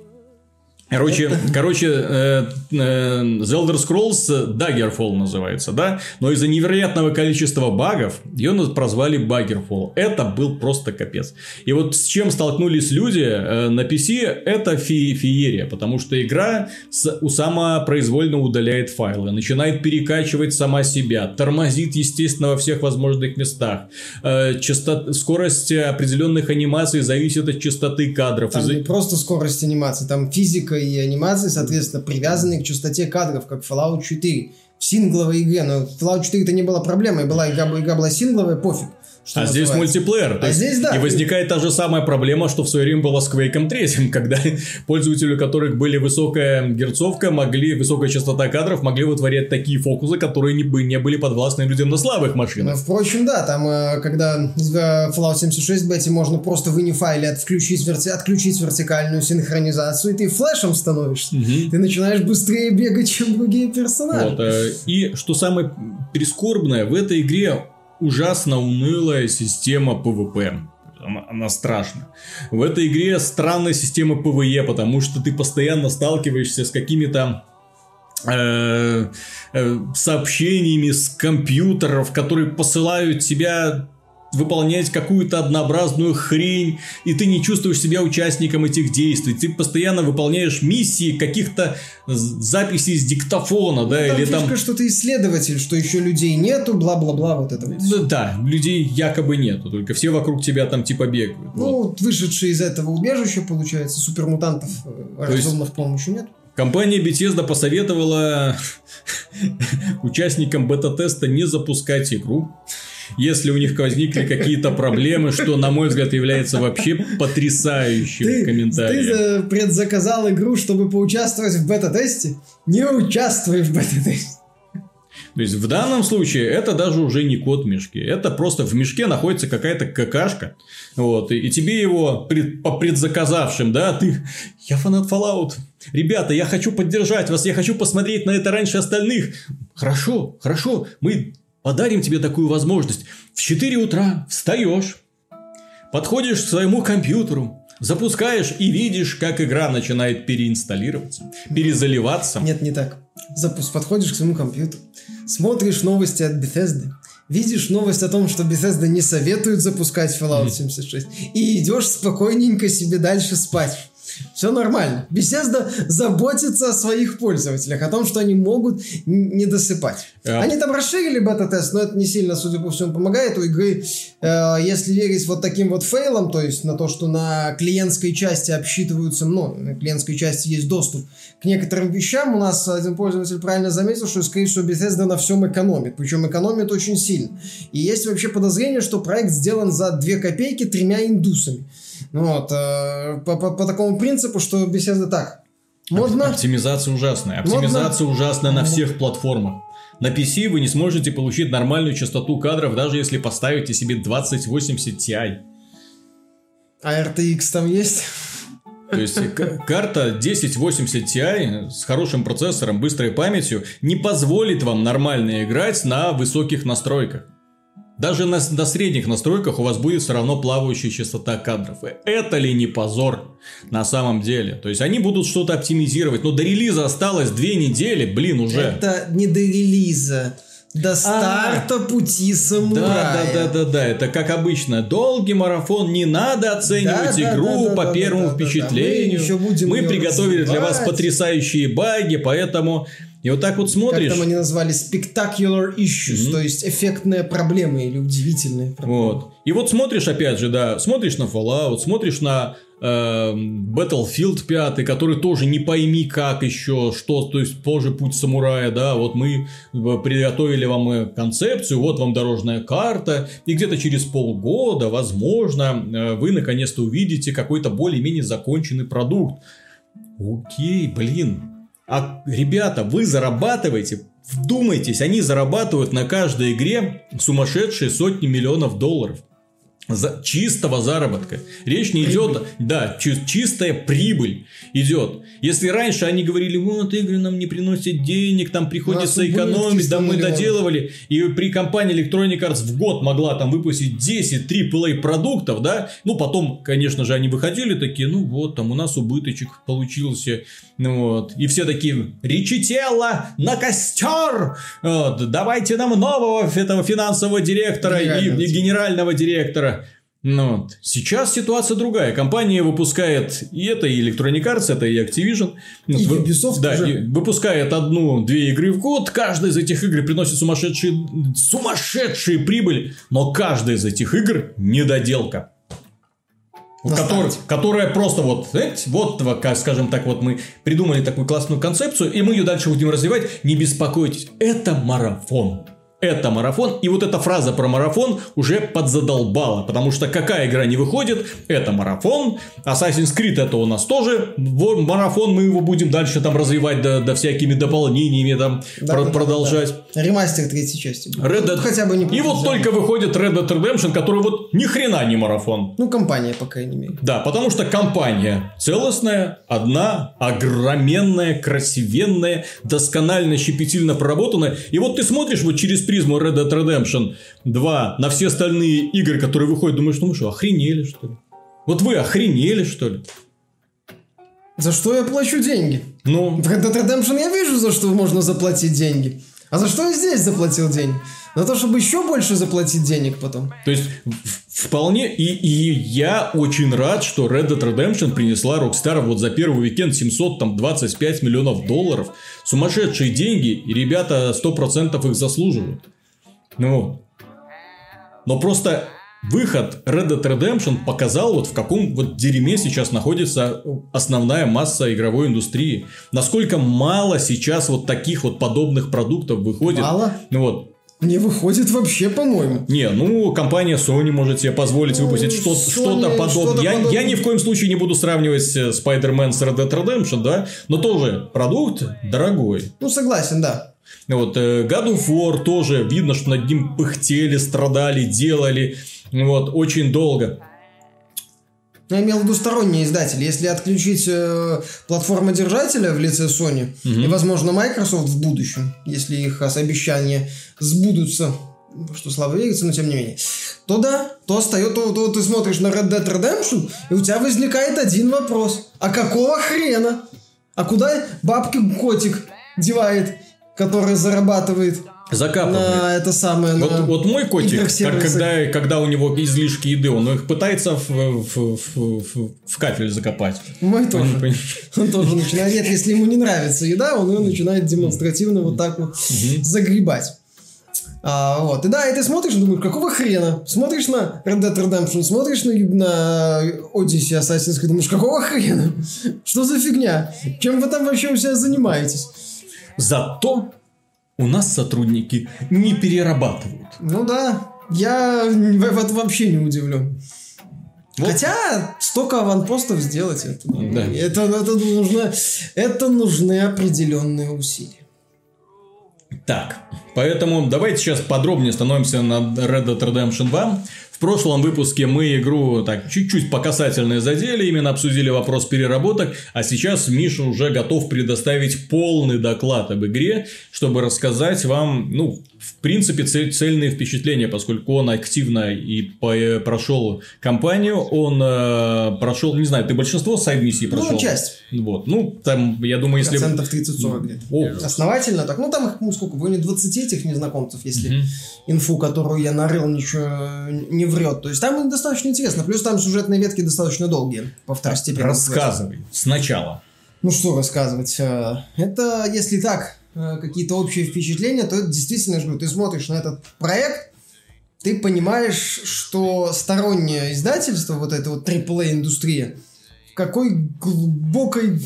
Короче, короче, э, э, The Elder Scrolls Daggerfall называется, да? Но из-за невероятного количества багов ее прозвали Baggerfall. Это был просто капец. И вот с чем столкнулись люди э, на PC, это фе- феерия, потому что игра с, у самопроизвольно удаляет файлы, начинает перекачивать сама себя, тормозит, естественно, во всех возможных местах. Э, часто- скорость определенных анимаций зависит от частоты кадров. Там не просто скорость анимации, там физика и анимации, соответственно, привязаны к частоте кадров, как Fallout 4 в сингловой игре. Но Fallout 4 это не была проблемой, была игра, игра была сингловая, пофиг. Что А здесь называется. мультиплеер. то А здесь да. И возникает та же самая проблема, что в свое время была с Quake 3, когда пользователи, у которых были высокая герцовка, могли, высокая частота кадров, могли вытворять такие фокусы, которые не, не были подвластны людям на слабых Ну, машинах. впрочем, да, там, э, когда в Fallout 76 бете можно просто в файле отключить, верти- отключить вертикальную синхронизацию, и ты флешем становишься. Мгм. Ты начинаешь быстрее бегать, чем другие персонажи. Вот, э, и что самое прискорбное, в этой игре ужасно унылая система PvP. Она, она страшна. В этой игре странная система PvE, потому что ты постоянно сталкиваешься с какими-то э, э, сообщениями с компьютеров, которые посылают тебя выполнять какую-то однообразную хрень, и ты не чувствуешь себя участником этих действий. Ты постоянно выполняешь миссии каких-то записей с диктофона, да, Там или фишка, там... что ты исследователь, что еще людей нету, бла-бла-бла, вот это вот. Да, да, людей якобы нету, только все вокруг тебя там типа бегают. Ну, вот вышедшие из этого убежища, получается, супермутантов э, есть- разумных, по-моему, еще нет. Компания Bethesda посоветовала участникам бета-теста не запускать игру, если у них возникли какие-то проблемы, что, на мой взгляд, является вообще потрясающим Ты, ты комментарием. за- предзаказал игру, чтобы поучаствовать в бета-тесте? Не участвуй в бета-тесте. То есть, в данном случае, это даже уже не кот в мешке. Это просто в мешке находится какая-то какашка. Вот, и, и тебе его пред- по предзаказавшим, да, ты... Я фанат Fallout. Ребята, я хочу поддержать вас, я хочу посмотреть на это раньше остальных. Хорошо, хорошо, мы подарим тебе такую возможность. В 4 утра встаешь, подходишь к своему компьютеру, запускаешь и видишь, как игра начинает переинсталлироваться, перезаливаться. Нет, не так. Запуск, подходишь к своему компьютеру, смотришь новости от Bethesda, видишь новость о том, что Bethesda не советует запускать Fallout 76, и идешь спокойненько себе дальше спать. Все нормально. Bethesda заботится о своих пользователях, о том, что они могут не досыпать. Yeah. Они там расширили бета-тест, но это не сильно, судя по всему, помогает у игры. Э, если верить вот таким вот фейлам, то есть на то, что на клиентской части обсчитываются, ну, на клиентской части есть доступ к некоторым вещам, у нас один пользователь правильно заметил, что, скорее всего, Bethesda на всем экономит. Причем экономит очень сильно. И есть вообще подозрение, что проект сделан за 2 копейки тремя индусами. Вот, э, по, по, по такому принципу, что беседа так. Модно. Оптимизация ужасная. Оптимизация Модно. ужасная на всех платформах. На PC вы не сможете получить нормальную частоту кадров, даже если поставите себе 2080 Ti. А RTX там есть? То есть карта 1080 Ti с хорошим процессором, быстрой памятью не позволит вам нормально играть на высоких настройках. Даже на, на средних настройках у вас будет все равно плавающая частота кадров. Это ли не позор на самом деле? То есть они будут что-то оптимизировать, но до релиза осталось две недели, блин, уже. Это не до релиза. До а. старта а, пути самурая. Да, да, да, да, да. Это как обычно. Долгий марафон. Не надо оценивать да, игру да, да, по да, первому да, впечатлению. Да, да. Мы, еще будем Мы приготовили развивать. для вас потрясающие баги, поэтому и вот так вот смотришь... Как там они назвали spectacular issues, mm-hmm. то есть эффектные проблемы или удивительные проблемы. Вот. И вот смотришь, опять же, да, смотришь на Fallout, смотришь на э, Battlefield 5, который тоже не пойми как еще, что, то есть позже путь самурая, да, вот мы э, приготовили вам э, концепцию, вот вам дорожная карта, и где-то через полгода, возможно, э, вы наконец-то увидите какой-то более-менее законченный продукт. Окей, блин, а, ребята, вы зарабатываете, вдумайтесь, они зарабатывают на каждой игре сумасшедшие сотни миллионов долларов за, чистого заработка. Речь не идет, да, чистая прибыль идет. Если раньше они говорили, вот игры нам не приносят денег, там приходится экономить, да мы доделывали, и при компании Electronic Arts в год могла там выпустить 10 AAA продуктов, да, ну потом, конечно же, они выходили такие, ну вот, там у нас убыточек получился, ну вот, и все такие, речи тела на костер, вот, давайте нам нового этого финансового директора и, и генерального директора. Ну. Сейчас ситуация другая. Компания выпускает и это, и Electronic Arts, это и Activision. И Ubisoft да, уже. выпускает одну-две игры в год. Каждая из этих игр приносит сумасшедшие, сумасшедшие прибыль. Но каждая из этих игр недоделка. Который, которая просто вот, знаете, вот, скажем так, вот мы придумали такую классную концепцию, и мы ее дальше будем развивать. Не беспокойтесь, это марафон это марафон. И вот эта фраза про марафон уже подзадолбала. Потому что какая игра не выходит, это марафон. Assassin's Creed это у нас тоже марафон. Мы его будем дальше там развивать до, до всякими дополнениями там да, про- да, продолжать. Да, Ремастер третьей части. Red Dead... Хотя бы не И вот только выходит Red Dead Redemption, который вот ни хрена не марафон. Ну, компания, по крайней мере. Да, потому что компания целостная, одна, огроменная, красивенная, досконально, щепетильно проработанная. И вот ты смотришь вот через призму Red Dead Redemption 2 на все остальные игры, которые выходят, думаешь, ну вы что, охренели что ли? Вот вы охренели что ли? За что я плачу деньги? Ну? В Red Dead Redemption я вижу, за что можно заплатить деньги. А за что я здесь заплатил деньги? На то, чтобы еще больше заплатить денег потом. То есть, вполне... И, и я очень рад, что Red Dead Redemption принесла Rockstar вот за первый уикенд 725 миллионов долларов. Сумасшедшие деньги, и ребята 100% их заслуживают. Ну, но просто выход Red Dead Redemption показал, вот в каком вот дерьме сейчас находится основная масса игровой индустрии. Насколько мало сейчас вот таких вот подобных продуктов выходит. Мало? Ну вот. Не выходит вообще, по-моему. Не, ну, компания Sony может себе позволить ну, выпустить что- что-то подобное. Что я, подобное. я ни в коем случае не буду сравнивать э, Spider-Man с Red Dead Redemption, да, но тоже продукт дорогой. Ну, согласен, да. Вот, э, God of War тоже видно, что над ним пыхтели, страдали, делали. Вот, очень долго. Я имел в виду сторонние издатели. Если отключить э, платформодержателя в лице Sony угу. и, возможно, Microsoft в будущем, если их обещания сбудутся, что слабо верится, но тем не менее, то да, то остается, то, то ты смотришь на Red Dead Redemption, и у тебя возникает один вопрос. А какого хрена? А куда бабки котик девает, который зарабатывает Закапывает. на это самое... Вот, на вот мой котик, как, когда, когда у него излишки еды, он их пытается в, в, в, в- в кафель закопать. Мой тоже. Пон- Он тоже начинает, нет, если ему не нравится еда, он ее начинает демонстративно вот так вот загребать. А, вот. И да, и ты смотришь и думаешь, какого хрена? Смотришь на Red Dead Redemption, смотришь на, на Odyssey Assassin's Creed, думаешь, какого хрена? Что за фигня? Чем вы там вообще у себя занимаетесь? Зато у нас сотрудники не перерабатывают. Ну да, я в в это вообще не удивлен. Вот. Хотя столько аванпостов сделать, это, Да. это, это нужно, это нужны определенные усилия. Так, поэтому давайте сейчас подробнее становимся на Red Dead Redemption 2. В прошлом выпуске мы игру так чуть-чуть по касательной задели, именно обсудили вопрос переработок, а сейчас Миша уже готов предоставить полный доклад об игре, чтобы рассказать вам, ну, в принципе, цель- цельные впечатления, поскольку он активно и по- прошел кампанию, он э, прошел, не знаю, ты большинство сайд-миссий прошел? Ну, часть. Вот, ну, там, я думаю, если... Процентов 30-40 где-то. О, Основательно так. Ну, там их, ну, сколько, районе 20 этих незнакомцев, если Мгм. инфу, которую я нарыл, ничего не врет. То есть там достаточно интересно. Плюс там сюжетные ветки достаточно долгие по второстепенным рассказывай сначала. Ну что рассказывать? э, Это, если так, э, какие-то общие впечатления, то это действительно, же ты смотришь на этот проект, ты понимаешь, что стороннее издательство, вот эта вот AAA-индустрия, в какой глубокой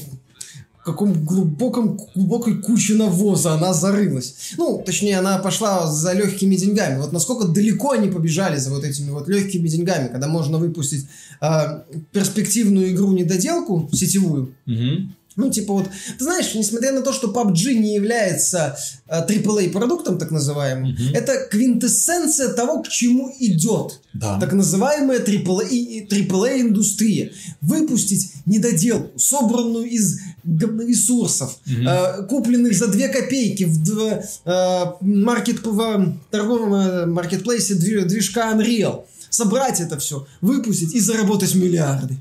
каком глубоком, глубокой куче навоза она зарылась. Ну, точнее, она пошла за легкими деньгами. Вот насколько далеко они побежали за вот этими вот легкими деньгами, когда можно выпустить э, перспективную игру-недоделку сетевую, Мгм. Ну, типа вот, ты знаешь, несмотря на то, что PUBG не является э, AAA-продуктом, так называемым, Мгм. это квинтэссенция того, к чему идет Да. так называемая AAA, AAA-индустрия. Выпустить недоделку, собранную из ресурсов, Мгм. э, купленных за 2 копейки в, э, маркет, в торговом э, маркетплейсе движ- движка Unreal. Собрать это все, выпустить и заработать миллиарды.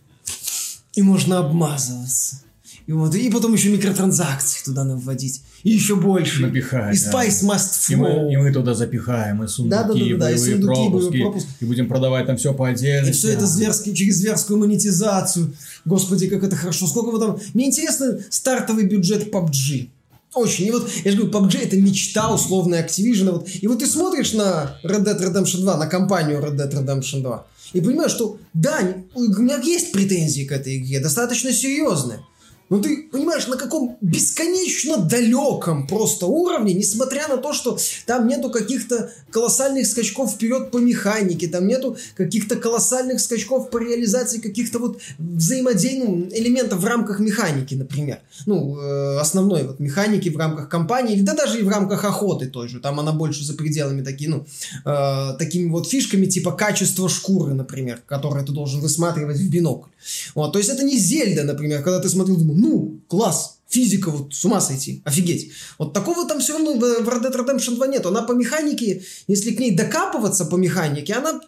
И можно обмазываться. И, вот, и потом еще микротранзакции туда наводить. И еще больше. Напихать, И да. Spice Must И мы, и мы туда запихаем, и сундуки, и и боевые сундуки, и боевые пропуски, пропуски. и будем продавать там все по отдельности. И все это зверски, через зверскую монетизацию. Господи, как это хорошо. Сколько вы там... Мне интересно стартовый бюджет PUBG. Очень. И вот, я же говорю, PUBG это мечта условная Activision. Вот. И вот ты смотришь на Red Dead Redemption 2, на компанию Red Dead Redemption 2, и понимаешь, что да, у меня есть претензии к этой игре, достаточно серьезные. Но ты понимаешь, на каком бесконечно далеком просто уровне, несмотря на то, что там нету каких-то колоссальных скачков вперед по механике, там нету каких-то колоссальных скачков по реализации каких-то вот взаимодейных элементов в рамках механики, например. Ну, э, основной вот механики в рамках компании, да даже и в рамках охоты той же. Там она больше за пределами такие, ну, э, такими вот фишками типа качество шкуры, например, которое ты должен высматривать в бинокль. Вот, то есть это не Зельда, например, когда ты смотрел, думал, ну, класс, физика, вот с ума сойти, офигеть. Вот такого там все равно в в Red Dead Redemption 2 нет. Она по механике, если к ней докапываться по механике, она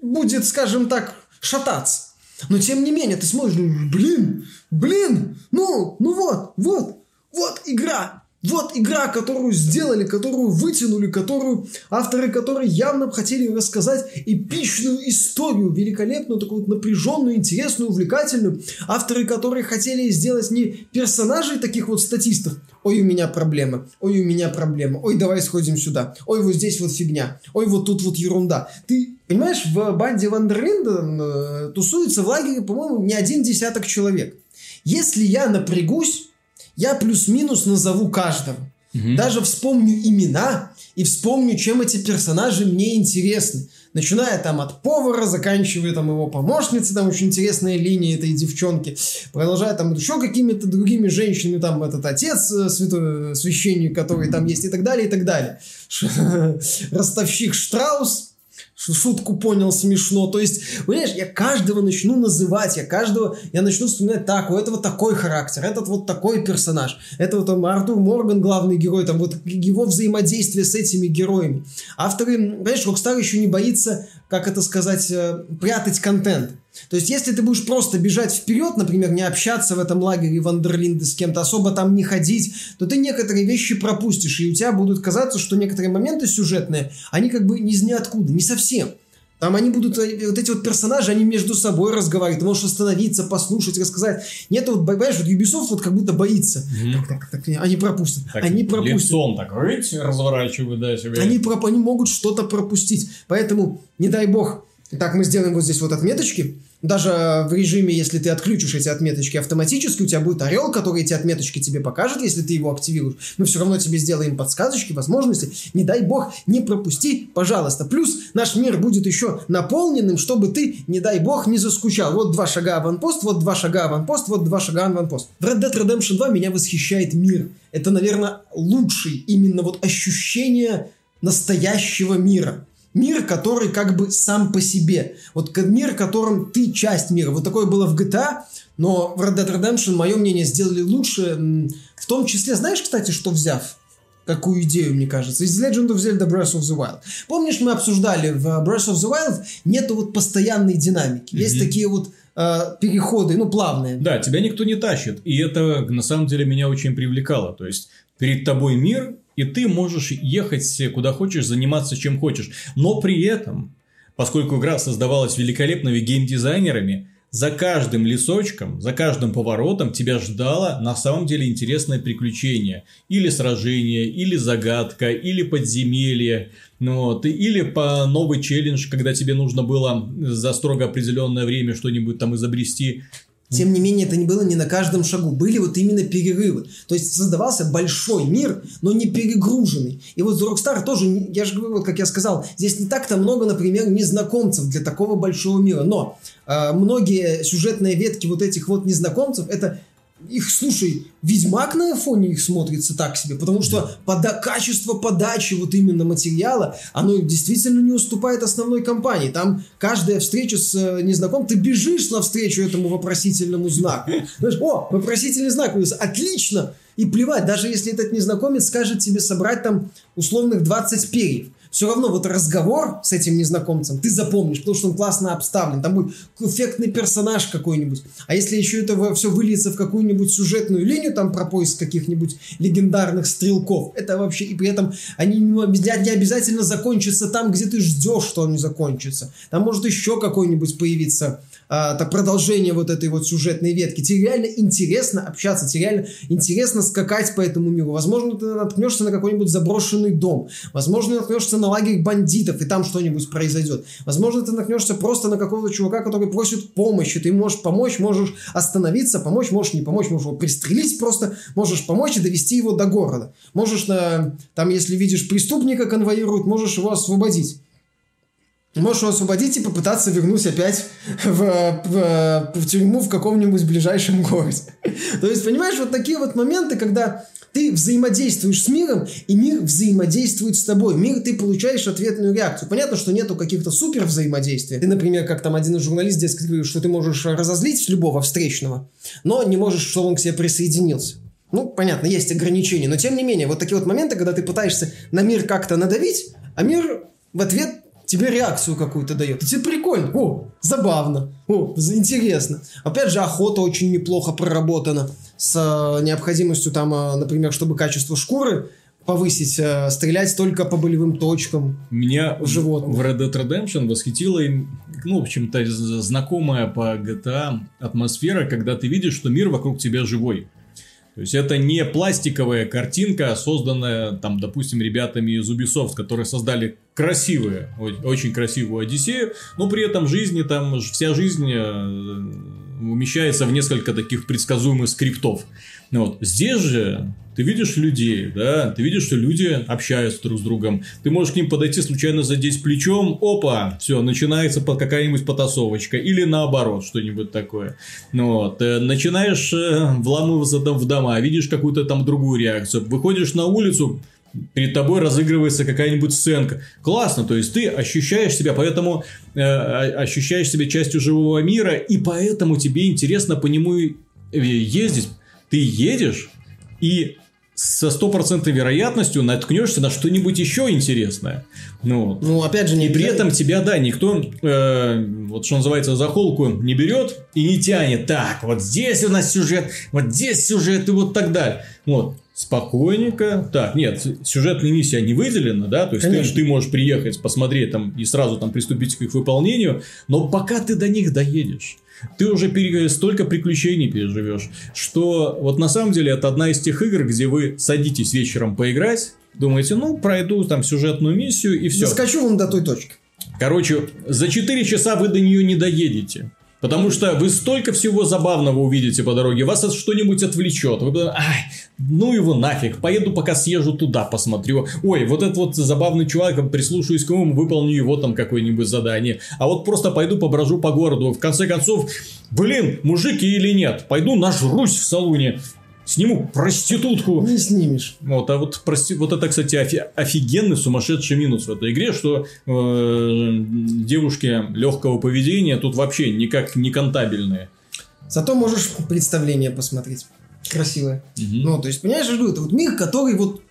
будет, скажем так, шататься. Но тем не менее, ты смотришь, блин, блин, ну, ну вот, вот, вот игра. Вот игра, которую сделали, которую вытянули, которую авторы которой явно хотели рассказать эпичную историю, великолепную, такую вот напряженную, интересную, увлекательную. Авторы которой хотели сделать не персонажей таких вот статистов. Ой, у меня проблема. Ой, у меня проблема. Ой, давай сходим сюда. Ой, вот здесь вот фигня. Ой, вот тут вот ерунда. Ты понимаешь, в банде Вандерлинда э, тусуется в лагере, по-моему, не один десяток человек. Если я напрягусь, я плюс-минус назову каждого. Мгм. Даже вспомню имена и вспомню, чем эти персонажи мне интересны. Начиная там от повара, заканчивая там его помощницей, там очень интересная линия этой девчонки, продолжая там еще какими-то другими женщинами, там этот отец э, святой, священник, который там есть и так далее, и так далее. Ростовщик Штраус, Ш- шутку понял смешно. То есть, понимаешь, я каждого начну называть, я каждого, я начну вспоминать так, у этого такой характер, этот вот такой персонаж, это вот там Артур Морган, главный герой, там вот его взаимодействие с этими героями. Авторы, понимаешь, Rockstar еще не боится, как это сказать, э, прятать контент. То есть, если ты будешь просто бежать вперед, например, не общаться в этом лагере Вандерлинды с кем-то, особо там не ходить, то ты некоторые вещи пропустишь, и у тебя будут казаться, что некоторые моменты сюжетные, они как бы из ниоткуда, не совсем. Там они будут, э, вот эти вот персонажи, они между собой разговаривают. Ты можешь остановиться, послушать, рассказать. Нет, вот, понимаешь, вот Ubisoft вот как будто боится. Так, так, так, они пропустят. Так, они пропустят. Лицом так разворачивают, да, себе. Они, проп- они могут что-то пропустить. Поэтому, не дай бог, так мы сделаем вот здесь вот отметочки. Даже в режиме, если ты отключишь эти отметочки автоматически, у тебя будет орел, который эти отметочки тебе покажет, если ты его активируешь. Мы все равно тебе сделаем подсказочки, возможности. Не дай бог, не пропусти, пожалуйста. Плюс наш мир будет еще наполненным, чтобы ты, не дай бог, не заскучал. Вот два шага аванпост, вот два шага аванпост, вот два шага аванпост. В Red Dead Redemption 2 меня восхищает мир. Это, наверное, лучший именно вот ощущение настоящего мира. Мир, который как бы сам по себе. Вот мир, которым ты часть мира. Вот такое было в GTA, но в Red Dead Redemption, мое мнение, сделали лучше. В том числе, знаешь, кстати, что взяв? Какую идею, мне кажется, из Legend of Zelda Breath of the Wild. Помнишь, мы обсуждали в Breath of the Wild нету вот постоянной динамики. Mm-hmm. Есть такие вот э, переходы, ну, плавные. Да, тебя никто не тащит. И это, на самом деле, меня очень привлекало. То есть, перед тобой мир, и ты можешь ехать куда хочешь, заниматься чем хочешь. Но при этом, поскольку игра создавалась великолепными геймдизайнерами, за каждым лесочком, за каждым поворотом тебя ждало на самом деле интересное приключение. Или сражение, или загадка, или подземелье. Ну, вот, или по новый челлендж, когда тебе нужно было за строго определенное время что-нибудь там изобрести. Тем не менее, это не было не на каждом шагу. Были вот именно перерывы. То есть создавался большой мир, но не перегруженный. И вот Rockstar тоже, я же говорю, вот как я сказал, здесь не так-то много, например, незнакомцев для такого большого мира. Но э, многие сюжетные ветки вот этих вот незнакомцев, это их, слушай, Ведьмак на фоне их смотрится так себе, потому что пода качество подачи вот именно материала, оно действительно не уступает основной кампании. Там каждая встреча с э, незнакомым, ты бежишь навстречу этому вопросительному знаку. Знаешь, о, вопросительный знак, отлично! И плевать, даже если этот незнакомец скажет тебе собрать там условных 20 перьев все равно вот разговор с этим незнакомцем ты запомнишь, потому что он классно обставлен, там будет эффектный персонаж какой-нибудь. А если еще это все выльется в какую-нибудь сюжетную линию, там про поиск каких-нибудь легендарных стрелков, это вообще, и при этом они не обязательно закончатся там, где ты ждешь, что они закончатся. Там может еще какой-нибудь появиться а, так, продолжение вот этой вот сюжетной ветки. Тебе реально интересно общаться, тебе реально интересно скакать по этому миру. Возможно, ты наткнешься на какой-нибудь заброшенный дом. Возможно, ты наткнешься на лагерь бандитов, и там что-нибудь произойдет. Возможно, ты наткнешься просто на какого-то чувака, который просит помощи. Ты можешь помочь, можешь остановиться, помочь, можешь не помочь, можешь его пристрелить просто, можешь помочь и довести его до города. Можешь, на, там, если видишь преступника конвоируют, можешь его освободить. Можешь его освободить и попытаться вернуть опять в, в, в тюрьму в каком-нибудь ближайшем городе. То есть, понимаешь, вот такие вот моменты, когда ты взаимодействуешь с миром, и мир взаимодействует с тобой. Мир, ты получаешь ответную реакцию. Понятно, что нету каких-то супер взаимодействий. Ты, например, как там один из журналистов здесь говорил, что ты можешь разозлить любого встречного, но не можешь, чтобы он к тебе присоединился. Ну, понятно, есть ограничения, но тем не менее, вот такие вот моменты, когда ты пытаешься на мир как-то надавить, а мир в ответ тебе реакцию какую-то дает. И тебе прикольно. О, забавно. О, интересно. Опять же, охота очень неплохо проработана с э, необходимостью там, э, например, чтобы качество шкуры повысить, э, стрелять только по болевым точкам Меня животных. в Red Dead Redemption восхитила, ну, в общем-то, знакомая по GTA атмосфера, когда ты видишь, что мир вокруг тебя живой. То есть это не пластиковая картинка, созданная, там, допустим, ребятами из Ubisoft, которые создали красивую, очень красивую Одиссею, но при этом жизни там вся жизнь э, умещается в несколько таких предсказуемых скриптов. Вот. Здесь же ты видишь людей, да, ты видишь, что люди общаются друг с другом. Ты можешь к ним подойти случайно задеть плечом, опа, все, начинается какая-нибудь потасовочка. Или наоборот, что-нибудь такое. Ну, вот. Э, начинаешь э, вламываться там в дома, видишь какую-то там другую реакцию. Выходишь на улицу, перед тобой разыгрывается какая-нибудь сценка. Классно, то есть ты ощущаешь себя, поэтому э, ощущаешь себя частью живого мира, и поэтому тебе интересно по нему э, ездить. Ты едешь, и со стопроцентной вероятностью наткнешься на что-нибудь еще интересное. Ну, Ну, опять же, не и при этом тебя, да, никто, э, вот что называется, за холку не берет и не тянет. Так, вот здесь у нас сюжет, вот здесь сюжет и вот так далее. Вот, спокойненько. Так, нет, сюжетная миссия не выделена, да, то есть ты, Конечно. ты можешь приехать, посмотреть там и сразу там приступить к их выполнению, но пока ты до них доедешь, ты уже пере- столько приключений переживешь, что вот на самом деле это одна из тех игр, где вы садитесь вечером поиграть, думаете, ну, пройду там сюжетную миссию и все. Заскочу вам до той точки. Короче, за 4 часа вы до нее не доедете. Потому что вы столько всего забавного увидите по дороге, вас от что-нибудь отвлечет. Вы будете, ай, ну его нафиг, поеду пока съезжу туда, посмотрю. Ой, вот этот вот забавный чувак, прислушаюсь к нему, выполню его там какое-нибудь задание. А вот просто пойду поброжу по городу. В конце концов, блин, мужики или нет, пойду нажрусь в салоне. Сниму проститутку. Не снимешь. Вот, а вот, прости, вот это, кстати, офи- офигенный сумасшедший минус в этой игре, что э, девушки легкого поведения тут вообще никак не контабельные. Зато можешь представление посмотреть. Красивое. Ну, то есть, понимаешь, я говорю, это вот мир, который вот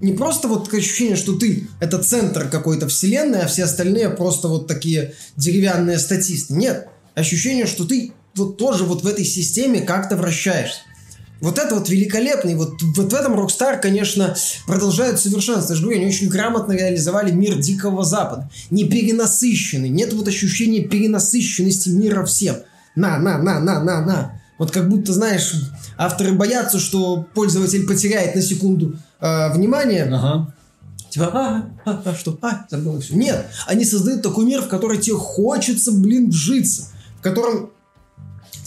не просто вот такое ощущение, что ты это центр какой-то вселенной, а все остальные просто вот такие деревянные статисты. Нет. Ощущение, что ты вот тоже вот в этой системе как-то вращаешься. Вот это вот великолепно. И вот, вот в этом Rockstar, конечно, продолжают совершенствовать. Я же говорю, они очень грамотно реализовали мир Дикого Запада. Не перенасыщенный. Нет вот ощущения перенасыщенности мира всем. На, на, на, на, на, на. Вот как будто, знаешь, авторы боятся, что пользователь потеряет на секунду э, внимание. Ага. Типа, а, а, а, что? А, забыл все. Нет, они создают такой мир, в который тебе хочется, блин, вжиться. В котором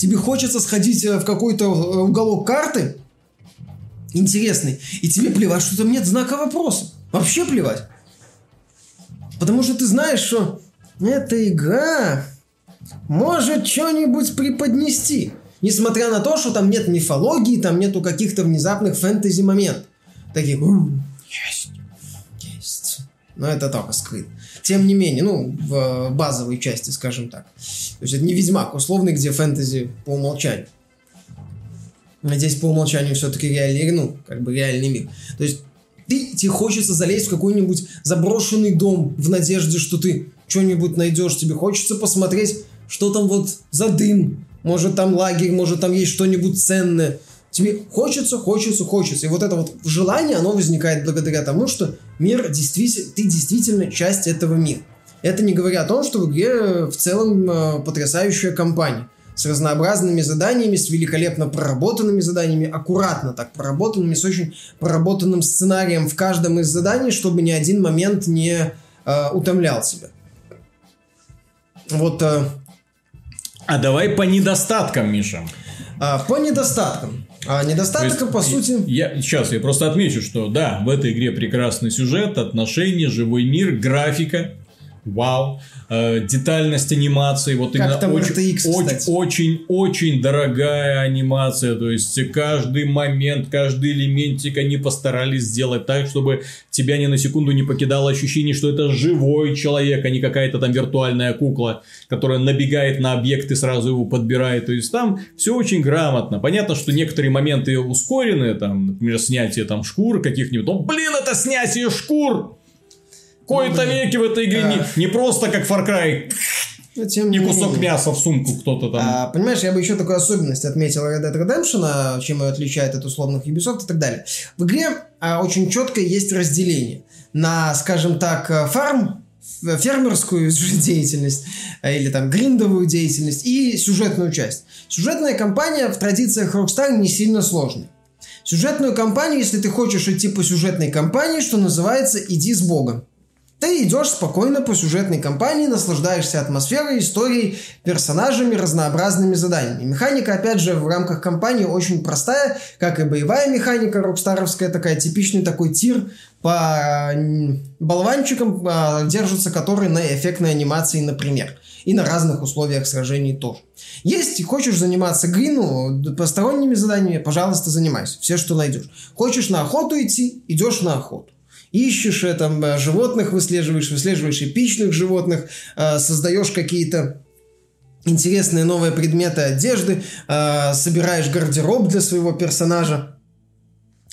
тебе хочется сходить э, в какой-то э, уголок карты интересный, и тебе плевать, что там нет знака вопроса. Вообще плевать. Потому что ты знаешь, что эта игра может что-нибудь преподнести. Несмотря на то, что там нет мифологии, там нету каких-то внезапных фэнтези моментов. Таких, «М, есть, есть. Но это только скрыт. Тем не менее, ну, в э, базовой части, скажем так. То есть это не Ведьмак условный, где фэнтези по умолчанию. А Здесь по умолчанию все-таки реальный, ну, как бы реальный мир. То есть ты, тебе хочется залезть в какой-нибудь заброшенный дом в надежде, что ты что-нибудь найдешь. Тебе хочется посмотреть, что там вот за дым. Может там лагерь, может там есть что-нибудь ценное. Тебе хочется, хочется, хочется. И вот это вот желание, оно возникает благодаря тому, что мир действительно, ты действительно часть этого мира. Это не говоря о том, что в игре в целом э, потрясающая компания с разнообразными заданиями, с великолепно проработанными заданиями, аккуратно так проработанными, с очень проработанным сценарием в каждом из заданий, чтобы ни один момент не э, утомлял тебя. Вот э, А давай по недостаткам, Миша. а, по недостаткам. А недостаток, То есть, по сути... Я, сейчас я просто отмечу, что да, в этой игре прекрасный сюжет, отношения, живой мир, графика. Вау. Э, детальность анимации. Вот Как именно там очень, RTX, очень, кстати. очень, очень дорогая анимация. То есть каждый момент, каждый элементик они постарались сделать так, чтобы тебя ни на секунду не покидало ощущение, что это живой человек, а не какая-то там виртуальная кукла, которая набегает на объект и сразу его подбирает. То есть там все очень грамотно. Понятно, что некоторые моменты ускорены, там, например, снятие там шкур каких-нибудь. Ну, блин, это снятие шкур! Кои-то веки в этой игре не, А. не просто как Far Cry, ну, тем не не кусок менее. мяса в сумку кто-то там. А, понимаешь, я бы еще такую особенность отметил Red Dead Redemption, а, чем ее отличает от условных Ubisoft и так далее. В игре а, очень четко есть разделение на, скажем так, а, фарм, фермерскую деятельность а, или там гриндовую деятельность и сюжетную часть. Сюжетная кампания в традициях Rockstar не сильно сложная. Сюжетную кампанию, если ты хочешь идти по сюжетной кампании, что называется, иди с Богом. Ты идешь спокойно по сюжетной кампании, наслаждаешься атмосферой, историей, персонажами, разнообразными заданиями. Механика, опять же, в рамках кампании очень простая, как и боевая механика рокстаровская, такая типичный такой тир по болванчикам, а, держится который на эффектной анимации, например. И на разных условиях сражений тоже. Есть, хочешь заниматься грину, посторонними заданиями, пожалуйста, занимайся. Все, что найдешь. Хочешь на охоту идти, идешь на охоту ищешь там э, животных, выслеживаешь, выслеживаешь эпичных животных, э, создаешь какие-то интересные новые предметы одежды, э, собираешь гардероб для своего персонажа.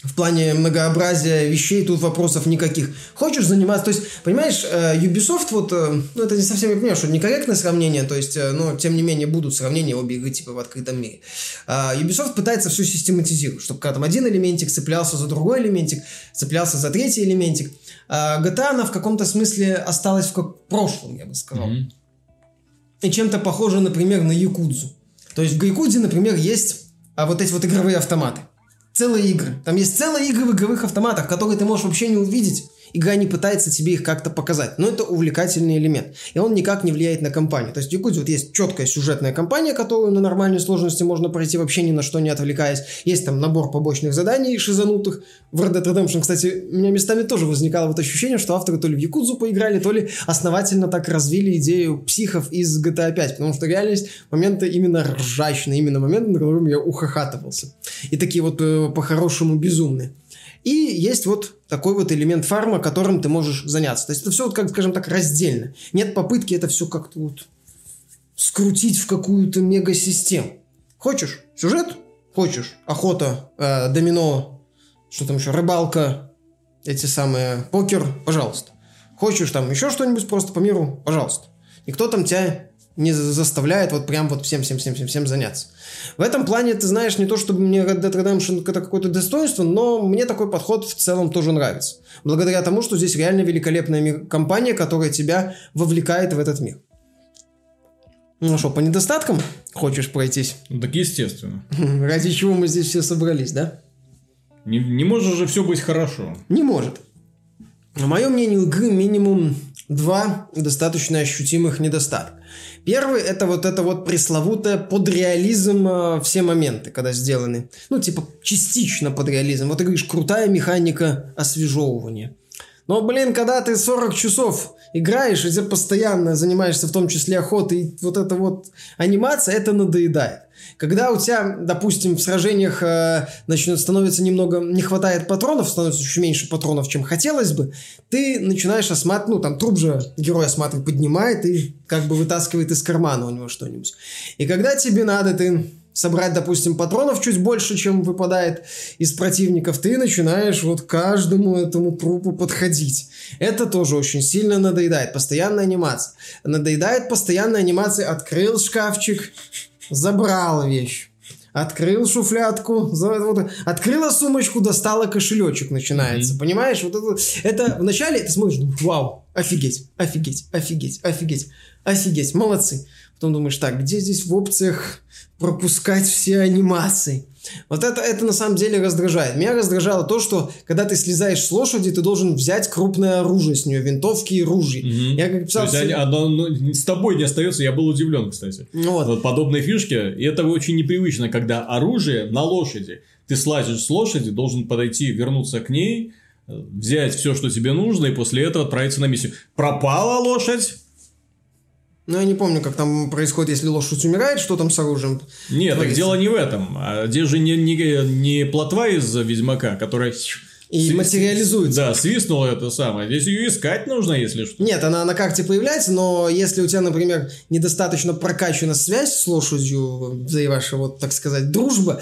В плане многообразия вещей тут вопросов никаких. Хочешь заниматься, то есть, понимаешь, э, Ubisoft, вот, э, ну, это не совсем, я понимаю, что некорректное сравнение, то есть, э, но, тем не менее, будут сравнения обе игры, типа, в открытом мире. А Ubisoft пытается все систематизировать, чтобы когда там один элементик цеплялся за другой элементик, цеплялся за третий элементик. А GTA, она в каком-то смысле осталась в как прошлом, я бы сказал. Мгм. И чем-то похоже, например, на Якудзу. То есть в Якудзе, например, есть а, вот эти вот игровые автоматы. Целые игры. Там есть целые игры в игровых автоматах, которые ты можешь вообще не увидеть. Игра не пытается тебе их как-то показать. Но это увлекательный элемент. И он никак не влияет на компанию. То есть в Якудзе вот есть четкая сюжетная кампания, которую на нормальной сложности можно пройти вообще ни на что не отвлекаясь. Есть там набор побочных заданий шизанутых. В Red Dead Redemption, кстати, у меня местами тоже возникало вот ощущение, что авторы то ли в Якудзу поиграли, то ли основательно так развили идею психов из GTA 5. Потому что реально есть моменты именно ржачные, именно моменты, на которых я ухахатывался. И такие вот э, по-хорошему безумные. И есть вот такой вот элемент фарма, которым ты можешь заняться. То есть это все, вот, как, скажем так, раздельно. Нет попытки это все как-то вот скрутить в какую-то мегасистему. Хочешь сюжет? Хочешь охота, э, домино, что там еще, рыбалка, эти самые, покер, пожалуйста. Хочешь там еще что-нибудь просто по миру, пожалуйста. Никто там тебя не за- заставляет вот прям вот всем-всем-всем-всем заняться. В этом плане, ты знаешь, не то чтобы мне Red Dead Redemption это какое-то достоинство, но мне такой подход в целом тоже нравится. Благодаря тому, что здесь реально великолепная ми- компания, которая тебя вовлекает в этот мир. Ну что, по недостаткам хочешь пройтись? Ну, так естественно. Ради чего мы здесь все собрались, да? Не, не может же все быть хорошо. Не может. На мое мнение, у игры минимум два достаточно ощутимых недостатка. Первый это вот это вот пресловутое под реализм э, все моменты, когда сделаны. Ну, типа, частично под реализм. Вот ты говоришь, крутая механика освежевывания. Но, блин, когда ты 40 часов играешь, и ты постоянно занимаешься в том числе охотой, и вот эта вот анимация, это надоедает. Когда у тебя, допустим, в сражениях э, начнет, становится немного, не хватает патронов, становится чуть меньше патронов, чем хотелось бы, ты начинаешь осматривать, ну, там труп же герой осматривает, поднимает и как бы вытаскивает из кармана у него что-нибудь. И когда тебе надо, ты собрать, допустим, патронов чуть больше, чем выпадает из противников, ты начинаешь вот каждому этому трупу подходить. Это тоже очень сильно надоедает. Постоянная анимация. Надоедает постоянная анимация. Открыл шкафчик, забрал вещь. Открыл шуфлятку, вот, открыла сумочку, достала кошелечек, начинается. Понимаешь? Вот это, это вначале ты смотришь, вау, офигеть, офигеть, офигеть, офигеть, офигеть, молодцы. Потом думаешь, так, где здесь в опциях пропускать все анимации? Вот это, это на самом деле раздражает. Меня раздражало то, что когда ты слезаешь с лошади, ты должен взять крупное оружие с нее, винтовки и ружья. Мгм. Я как То писал... есть они- оно ну, с тобой не остается, я был удивлен, кстати. Вот. Вот подобные фишки, и это очень непривычно, когда оружие на лошади. Ты слазишь с лошади, должен подойти, вернуться к ней, э, взять все, что тебе нужно, и после этого отправиться на миссию. Пропала лошадь? Ну, я не помню, как там происходит, если лошадь умирает, что там с оружием. Нет, так Творится. дело не в этом. А здесь же не, не, не плотва из Ведьмака, которая... И сви- материализуется. Да, свистнула это самое. Здесь ее искать нужно, если что. Нет, она на карте появляется, но если у тебя, например, недостаточно прокачана связь с лошадью, и ваша, вот, так сказать, дружба,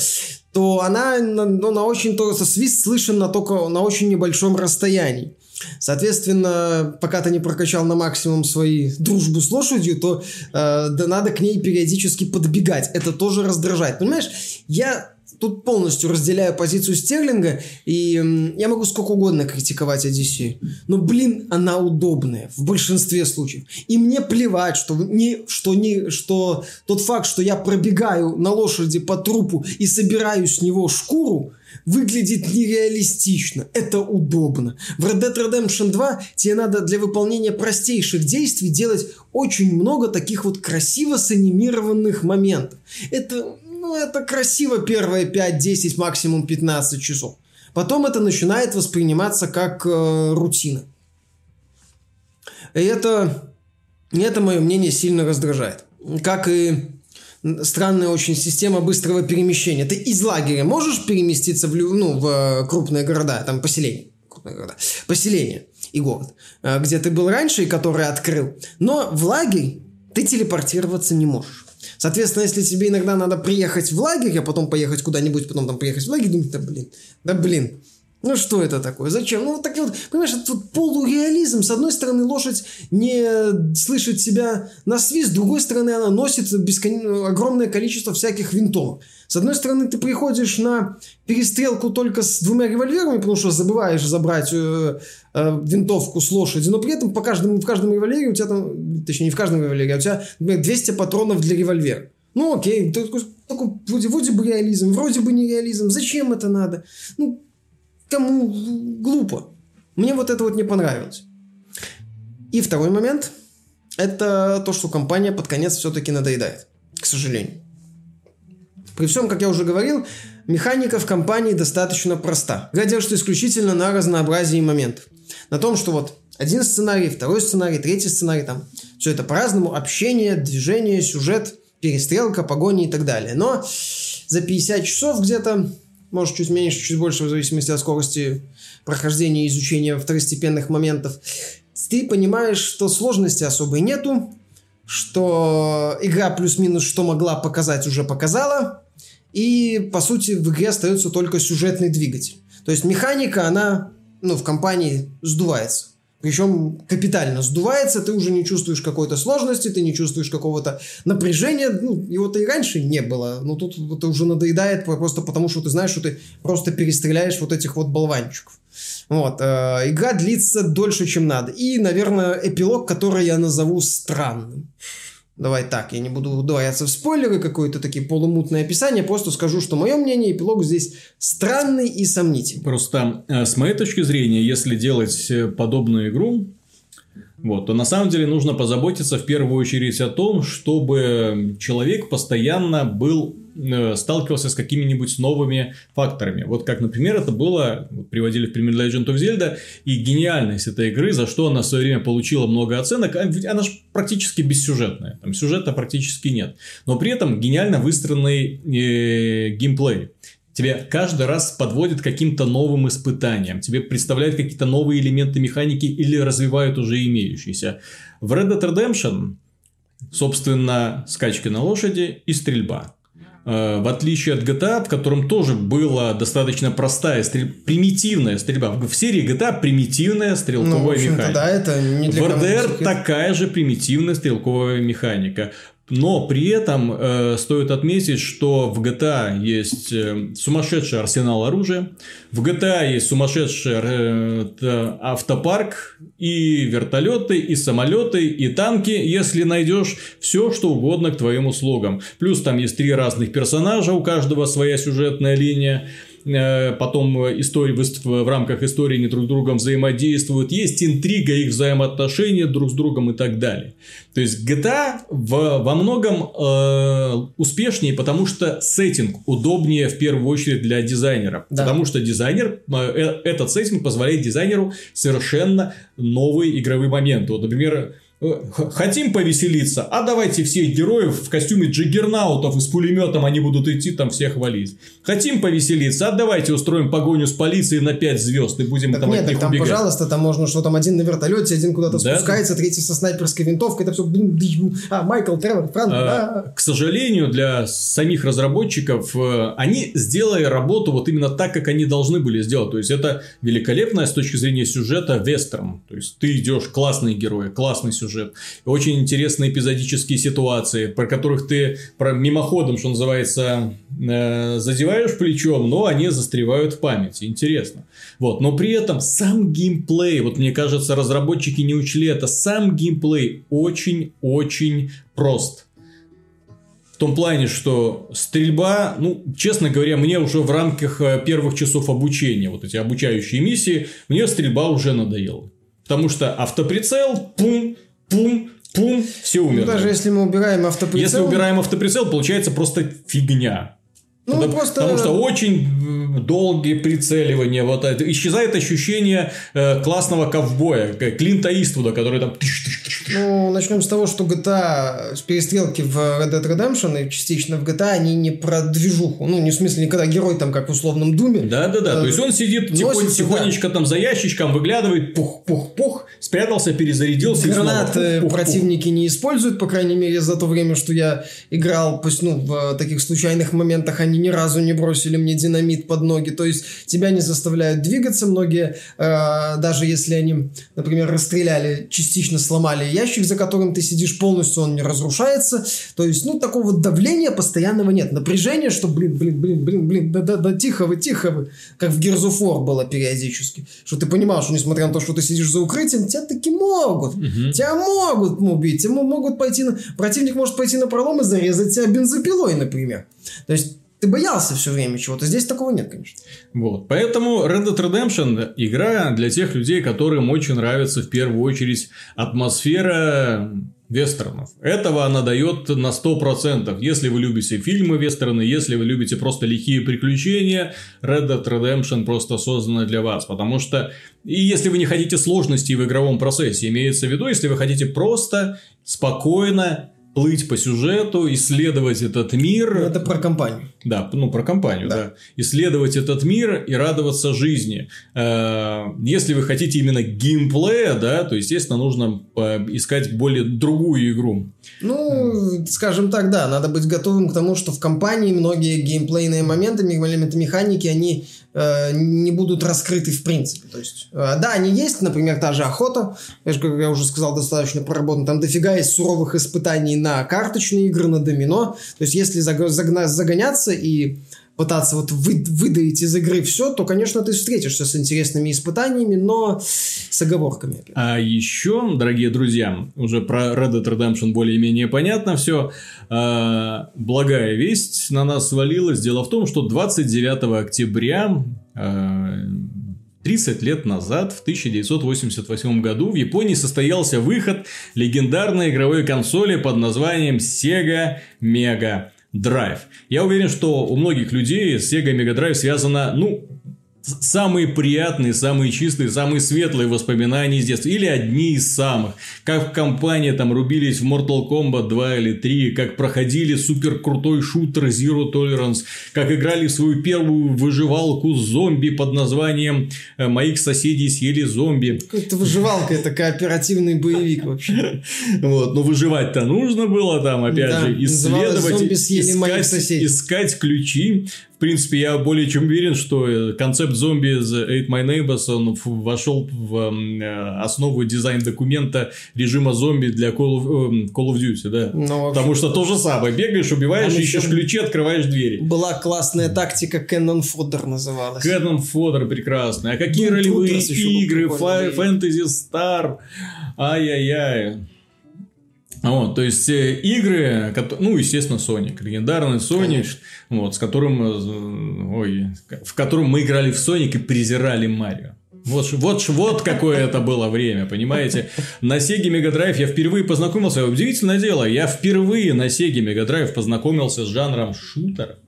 то она, на- ну, на очень, то, свист слышен на только на очень небольшом расстоянии. Соответственно, пока ты не прокачал на максимум свои дружбу с лошадью, то э, да надо к ней периодически подбегать. Это тоже раздражает. Понимаешь, я тут полностью разделяю позицию Стерлинга, и м, я могу сколько угодно критиковать Одиссею. Но, блин, она удобная в большинстве случаев. И мне плевать, что, не, что, не, что тот факт, что я пробегаю на лошади по трупу и собираю с него шкуру, выглядит нереалистично. Это удобно. В Red Dead Redemption 2 тебе надо для выполнения простейших действий делать очень много таких вот красиво санимированных моментов. Это, ну, это красиво первые 5, 10, максимум 15 часов. Потом это начинает восприниматься как э, рутина. И это, это мое мнение сильно раздражает. Как и странная очень система быстрого перемещения. Ты из лагеря можешь переместиться в, ну, в э, крупные города, там поселения, крупные города, поселение и город, э, где ты был раньше и который открыл. Но в лагерь ты телепортироваться не можешь. Соответственно, если тебе иногда надо приехать в лагерь, а потом поехать куда-нибудь, потом там приехать в лагерь, думаешь, да блин, да блин, ну что это такое? Зачем? Ну вот так вот, понимаешь, это вот полуреализм. С одной стороны, лошадь не слышит себя на свист, с другой стороны, она носит бескон... огромное количество всяких винтовок. С одной стороны, ты приходишь на перестрелку только с двумя револьверами, потому что забываешь забрать э, э, винтовку с лошади, но при этом по каждому, в каждом револьвере у тебя там, точнее не в каждом револьвере, а у тебя, например, 200 патронов для револьвера. Ну окей, такой, такой вроде, вроде бы реализм, вроде бы не реализм. Зачем это надо? Ну, кому глупо. Мне вот это вот не понравилось. И второй момент – это то, что компания под конец все-таки надоедает, к сожалению. При всем, как я уже говорил, механика в компании достаточно проста. Я держит исключительно на разнообразии моментов. На том, что вот один сценарий, второй сценарий, третий сценарий, там все это по-разному, общение, движение, сюжет, перестрелка, погони и так далее. Но за 50 часов где-то может чуть меньше, чуть больше, в зависимости от скорости прохождения и изучения второстепенных моментов, ты понимаешь, что сложности особой нету, что игра плюс-минус что могла показать, уже показала, и, по сути, в игре остается только сюжетный двигатель. То есть механика, она ну, в компании сдувается. Причем капитально сдувается, ты уже не чувствуешь какой-то сложности, ты не чувствуешь какого-то напряжения. Ну, его-то и раньше не было. Но тут это уже надоедает просто потому, что ты знаешь, что ты просто перестреляешь вот этих вот болванчиков. Вот. Э, игра длится дольше, чем надо. И, наверное, эпилог, который я назову странным. Давай так, я не буду ударяться в спойлеры, какое-то такие полумутное описание, просто скажу, что мое мнение, эпилог здесь странный и сомнительный. Просто э, с моей точки зрения, если делать э, подобную игру, вот, то на самом деле нужно позаботиться в первую очередь о том, чтобы человек постоянно был Э, сталкивался с какими-нибудь новыми факторами. Вот как, например, это было, приводили в пример Legend of Zelda, и гениальность этой игры, за что она в свое время получила много оценок, а она же практически бессюжетная, там сюжета практически нет. Но при этом гениально выстроенный э, геймплей. Тебе каждый раз подводит каким-то новым испытаниям. Тебе представляют какие-то новые элементы механики или развивают уже имеющиеся. В Red Dead Redemption, собственно, скачки на лошади и стрельба. Э, в отличие от GTA, в котором тоже была достаточно простая, стрель... примитивная стрельба. В серии GTA примитивная стрелковая ну, механика. Да, это не для в RDR такая же примитивная стрелковая механика. Но при этом э, стоит отметить, что в GTA есть э, сумасшедший арсенал оружия, в GTA есть сумасшедший э, автопарк и вертолеты, и самолеты, и танки, если найдешь все, что угодно к твоим услугам. Плюс там есть три разных персонажа, у каждого своя сюжетная линия. Э, потом истории, в рамках истории они друг с другом взаимодействуют, есть интрига их взаимоотношения друг с другом и так далее. То есть GTA в, во многом э, успешнее, потому что сеттинг удобнее в первую очередь для дизайнера. Да. Потому что дизайнер, э, э этот сеттинг позволяет дизайнеру совершенно новые игровые моменты. Вот, например, Хотим повеселиться? А давайте всех героев в костюме джиггернаутов и с пулеметом они будут идти там всех валить. Хотим повеселиться? А давайте устроим погоню с полицией на 5 звезд и будем так там нет, от них там, убегать. пожалуйста, там можно, что там один на вертолете, один куда-то да? спускается, третий со снайперской винтовкой, это все, а, Майкл, Тревор, Франк, а, а. К сожалению, для самих разработчиков, э, они сделали работу вот именно так, как они должны были сделать. То есть, это великолепная с точки зрения сюжета вестерн. То есть, ты идешь классные герои, классный сюжет сюжет. Очень интересные эпизодические ситуации, про которых ты про мимоходом, что называется, э, задеваешь плечом, но они застревают в памяти. Интересно. Вот. Но при этом сам геймплей, вот мне кажется, разработчики не учли это, сам геймплей очень-очень прост. В том плане, что стрельба, ну, честно говоря, мне уже в рамках э, первых часов обучения, вот эти обучающие миссии, мне стрельба уже надоела. Потому что автоприцел, пум, пум, пум, все умерли. Ну, даже если мы убираем автоприцел... Если убираем автоприцел, получается просто фигня. Ну, потому, просто... потому что очень долгие прицеливания, вот это, исчезает ощущение э, классного ковбоя, Клинта Иствуда, который там Ну, начнем с того, что GTA, с перестрелки в Red Dead Redemption и частично в GTA, они не про движуху. Ну, не в смысле, не когда герой там, как в условном Думе. Да-да-да, то есть он сидит тихонь- носится, да. тихонечко там за ящичком, выглядывает, пух-пух-пух, спрятался, перезарядился Гранаты пух-пух-пух. противники не используют, по крайней мере, за то время, что я играл, пусть, ну, в таких случайных моментах они ни разу не бросили мне динамит под ноги, то есть тебя не заставляют двигаться, многие, э, даже если они, например, расстреляли, частично сломали ящик, за которым ты сидишь полностью, он не разрушается, то есть, ну, такого давления постоянного нет, напряжения, что, блин, блин, блин, блин, блин, да-да-да, тихо вы, тихо вы, как в War было периодически, что ты понимал, что несмотря на то, что ты сидишь за укрытием, тебя таки могут, тебя могут убить, тебя могут пойти на... Противник может пойти на пролом и зарезать тебя бензопилой, например. То есть ты боялся все время чего-то. Здесь такого нет, конечно. Вот. Поэтому Red Dead Redemption игра для тех людей, которым очень нравится в первую очередь атмосфера вестернов. Этого она дает на 100%. Если вы любите фильмы вестерны, если вы любите просто лихие приключения, Red Dead Redemption просто создана для вас. Потому что, и если вы не хотите сложностей в игровом процессе, имеется в виду, если вы хотите просто, спокойно плыть по сюжету, исследовать этот мир. Ну, Это про компанию. Да, ну про компанию, да. Да. Исследовать этот мир и радоваться жизни. Э, Если вы хотите именно геймплея, да, то, естественно, нужно э, искать более другую игру. Ну, скажем так, да, надо быть готовым к тому, что в компании многие геймплейные моменты, элементы механики, они э, не будут раскрыты в принципе. То есть, э, да, они есть, например, та же охота, как я уже сказал, достаточно проработана. Там дофига есть суровых испытаний на карточные игры, на домино. То есть, если загоняться и пытаться вот вы- выдавить из игры все, то, конечно, ты встретишься с интересными испытаниями, но с оговорками. А еще, дорогие друзья, уже про Red Dead Redemption более-менее понятно все. благая весть на нас свалилась. Дело в том, что 29 октября э, 30 лет назад, в 1988 году, в Японии состоялся выход легендарной игровой консоли под названием Sega Mega Drive. Я уверен, что у многих людей Sega Mega Drive связано, ну, самые приятные, самые чистые, самые светлые воспоминания из детства. Или одни из самых. Как в компании там рубились в Mortal Kombat 2 или 3, как проходили супер крутой шутер Zero Tolerance, как играли в свою первую выживалку с зомби под названием э, «Моих соседей съели зомби». Это выживалка, это кооперативный боевик вообще. Вот, но выживать-то нужно было там, опять же, исследовать, искать ключи. В принципе, я более чем уверен, что э, концепт зомби из Eight My Neighbors, он вошел в м, э, основу дизайн-документа режима зомби для Call of, э, Call of Duty, да. Ну, вообще. Потому что то же самое. Бегаешь, убиваешь, ищешь ключи, открываешь двери. Была классная тактика Cannon Fodder называлась. Кэнон Фодор прекрасный. А какие Doom ролевые игры? Fantasy Star. Ай-яй-яй. Вот, то есть э, игры, ну, естественно, Sonic, легендарный Sonic, Конечно. вот, с которым, э, ой, в котором мы играли в Sonic и презирали Марио. Вот, вот, вот какое это было время, понимаете? На Sega Mega Drive я впервые познакомился, удивительное дело, я впервые на Sega Mega Drive познакомился с жанром шутеров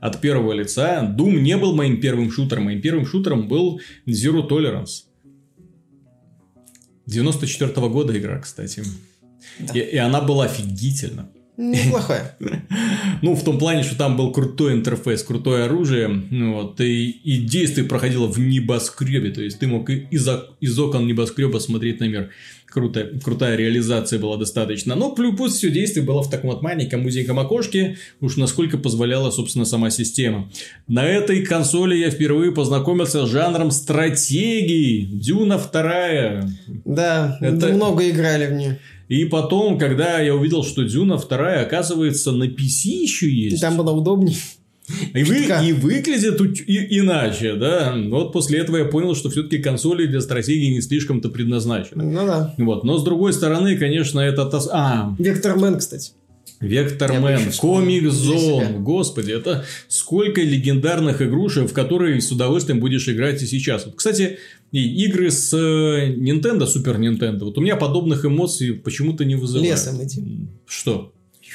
от первого лица. Doom не был моим первым шутером, моим первым шутером был Zero Tolerance. 94 года игра, кстати. И, и она была офигительна. Неплохая. Ну, в том плане, что там был крутой интерфейс, крутое оружие, ну вот, и, и действие проходило в небоскребе, то есть ты мог из, из окон небоскреба смотреть на мир. Крутая, крутая реализация была достаточно. Но плюс все действие было в таком вот маленьком узеньком окошке, уж насколько позволяла, собственно, сама система. На этой консоли я впервые познакомился с жанром стратегии. Дюна вторая. Да, Это- много играли в нее. И потом, когда я увидел, что Дюна вторая, оказывается, на PC еще есть. Там было удобнее. И, вы, и выглядит и- иначе, да. Вот после этого я понял, что все-таки консоли для стратегии не слишком-то предназначены. Ну да. Вот. Но с другой стороны, конечно, это... А, Вектор Мэн, кстати. Вектор Я бы Man, еще вспомнил Comix. Zone. Господи, это сколько легендарных игрушек, в которые с удовольствием будешь играть и сейчас. Вот, кстати, и игры с э, Nintendo, Super Nintendo, вот у меня подобных эмоций почему-то не вызывают. Лесом иди. Что?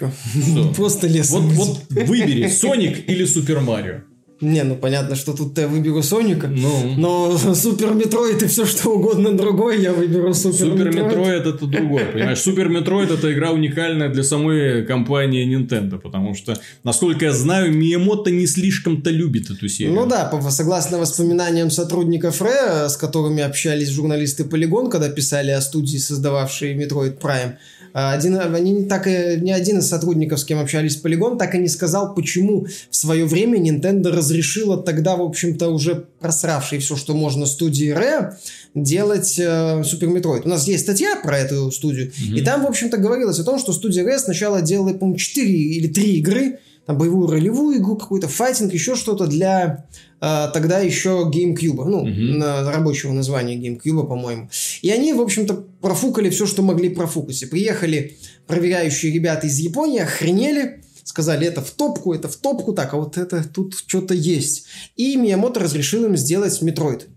Что? Просто лесом Вот, вот выбери, Sonic или Super Mario. Не, ну понятно, что тут я выберу Соника. Ну, Но Super Metroid и все что угодно другое, я выберу Super, Super Metroid. Metroid это другое, понимаешь? Super Metroid это игра уникальная для самой компании Nintendo, потому что, насколько я знаю, Миямото не слишком-то любит эту серию. Ну да, по- согласно воспоминаниям сотрудников Rare, с которыми общались журналисты Polygon, когда писали о студии, создававшей Metroid Prime, один, они так и, ни один из сотрудников, с кем общались Polygon, так и не сказал, почему в свое время Nintendo разрешила тогда, в общем-то, уже просравшей все, что можно студии Rare, делать э, Super Metroid. У нас есть статья про эту студию, и там, в общем-то, говорилось о том, что студия Rare сначала делала, по-моему, 4 или 3 игры, там боевую ролевую игру, какой-то файтинг, еще что-то для э, тогда еще GameCube, ну, Мгм. на рабочего названия GameCube, по-моему. И они, в общем-то, профукали все, что могли профукать. И приехали проверяющие ребята из Японии, охренели, сказали, это в топку, это в топку, так, а вот это тут что-то есть. И Миямото разрешил им сделать Metroid.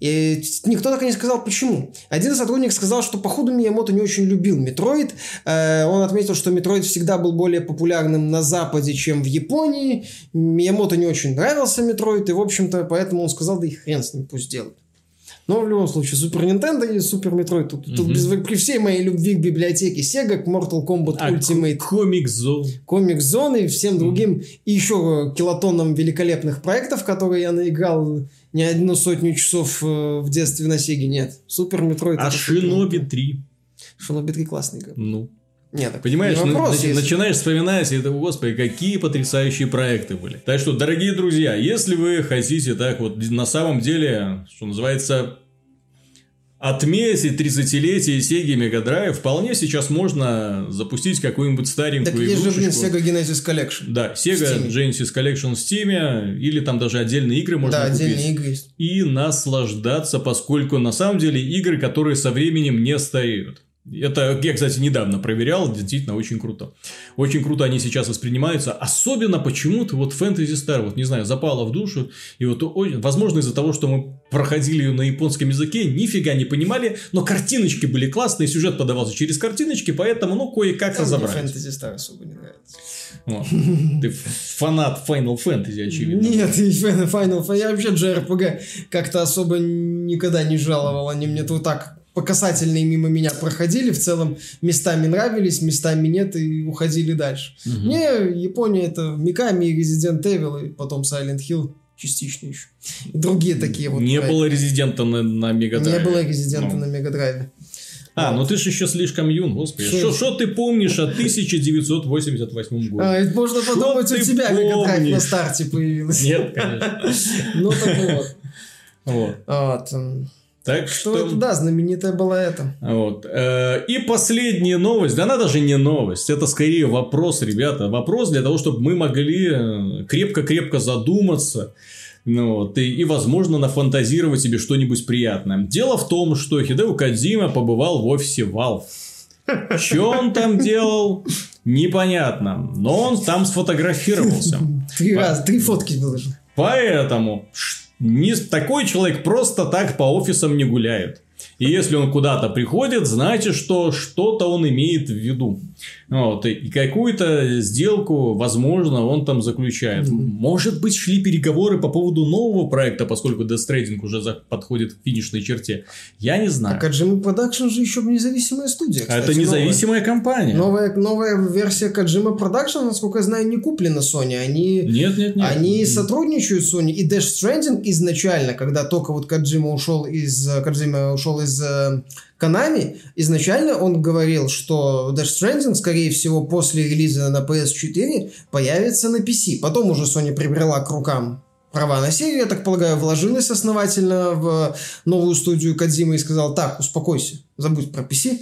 И никто так и не сказал, почему. Один сотрудник сказал, что походу Миямото не очень любил Metroid. Э, Он отметил, что Metroid всегда был более популярным на Западе, чем в Японии. Миямото не очень нравился Metroid, и, в общем-то, поэтому он сказал, да и хрен с ним, пусть делают. Но в любом случае, Super Nintendo и Super Metroid. Тут, тут без- при всей моей любви к библиотеке Sega, к Mortal Kombat А Ultimate, Comix Zone. Comix Zone 'ы и всем другим, и еще килотоннам великолепных проектов, которые я наиграл не одну сотню часов э, в детстве на Сеге, нет. Super Metroid. А Shinobi супер. 3. Shinobi 3 классная игра. Ну, Нет, так Понимаешь, не на- вопрос, начи- если- начинаешь вспоминать, и это, господи, какие потрясающие проекты были. Так что, дорогие друзья, если вы хотите так вот на самом деле, что называется, отметить 30-летие Sega Mega Drive, вполне сейчас можно запустить какую-нибудь старенькую Так есть же, блин, игрушечку. Sega Genesis Collection. Да, Sega. Genesis Collection в Steam, или там даже отдельные игры можно да, купить. отдельные игры есть. И наслаждаться, поскольку на самом деле игры, которые со временем не стареют. Это я, кстати, недавно проверял, действительно очень круто. Очень круто они сейчас воспринимаются. Особенно почему-то вот Fantasy Star, вот не знаю, запала в душу. И вот, возможно, из-за того, что мы проходили ее на японском языке, нифига не понимали, но картиночки были классные, сюжет подавался через картиночки, поэтому, ну, кое-как А мне. Fantasy Star особо не нравится. Вот. Ты фанат Final Fantasy, очевидно. Нет, Final Final Fan- Я вообще JRPG как-то особо никогда не жаловал. Они мне тут так по касательной мимо меня проходили, в целом местами нравились, местами нет и уходили дальше. Мгм. Мне Япония это Миками и Resident Evil, и потом Silent Hill частично еще. И другие такие вот. Не было резидента на, на Мега Не было Резидента Ну. на Мегадрайве. А, ну ты же еще слишком юн, господи. Что? Ты помнишь о 1988 году? А, это можно Что подумать, у тебя Мегадрайв на старте появилась. Нет, конечно. Ну так вот. Вот. Так Что что... это, да, знаменитая была это. Вот. Э, И последняя новость. Да она даже не новость. Это скорее вопрос, ребята. Вопрос для того, чтобы мы могли э, крепко-крепко задуматься. Ну, вот, и, и, возможно, нафантазировать себе что-нибудь приятное. Дело в том, что Хидео Кадзима побывал в офисе Valve. Что он там делал, непонятно. Но он там сфотографировался. Три раза, три фотки выложил. Поэтому ш- не, такой человек просто так по офисам не гуляет. И если он куда-то приходит, значит, что что-то он имеет в виду. Вот, и- какую-то сделку, возможно, он там заключает. Может быть, шли переговоры по поводу нового проекта, поскольку Death Stranding уже подходит к финишной черте. Я не знаю. А Kojima Production же еще независимая студия. А кстати, это независимая компания. Новая, новая, новая версия Kojima Production, насколько я знаю, не куплена Sony. Они, Нет, нет, нет. они сотрудничают с Sony. И Dash Stranding изначально, когда только вот Kojima ушел из, Kojima ушел из э, Konami, изначально он говорил, что Dash Stranding, скорее всего, после релиза на PS4 появится на PC. Потом уже Sony прибрала к рукам права на серию, я так полагаю, вложилась основательно в новую студию Кадзима и сказал, так, успокойся, забудь про PC.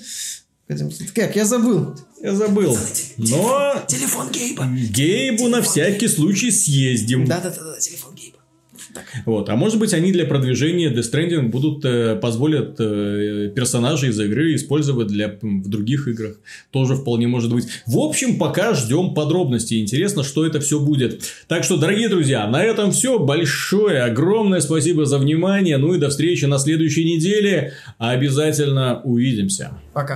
Как, я забыл. Я забыл. Но Телефон Гейба. Гейбу на всякий случай съездим. Да-да-да, телефон Вот. А может быть, они для продвижения Death Stranding будут э, позволят э, персонажей из игры использовать для, в других играх. Тоже вполне может быть. В общем, пока ждем подробностей. Интересно, что это все будет. Так что, дорогие друзья, на этом все. Большое, огромное спасибо за внимание. Ну и до встречи на следующей неделе. Обязательно увидимся. Пока.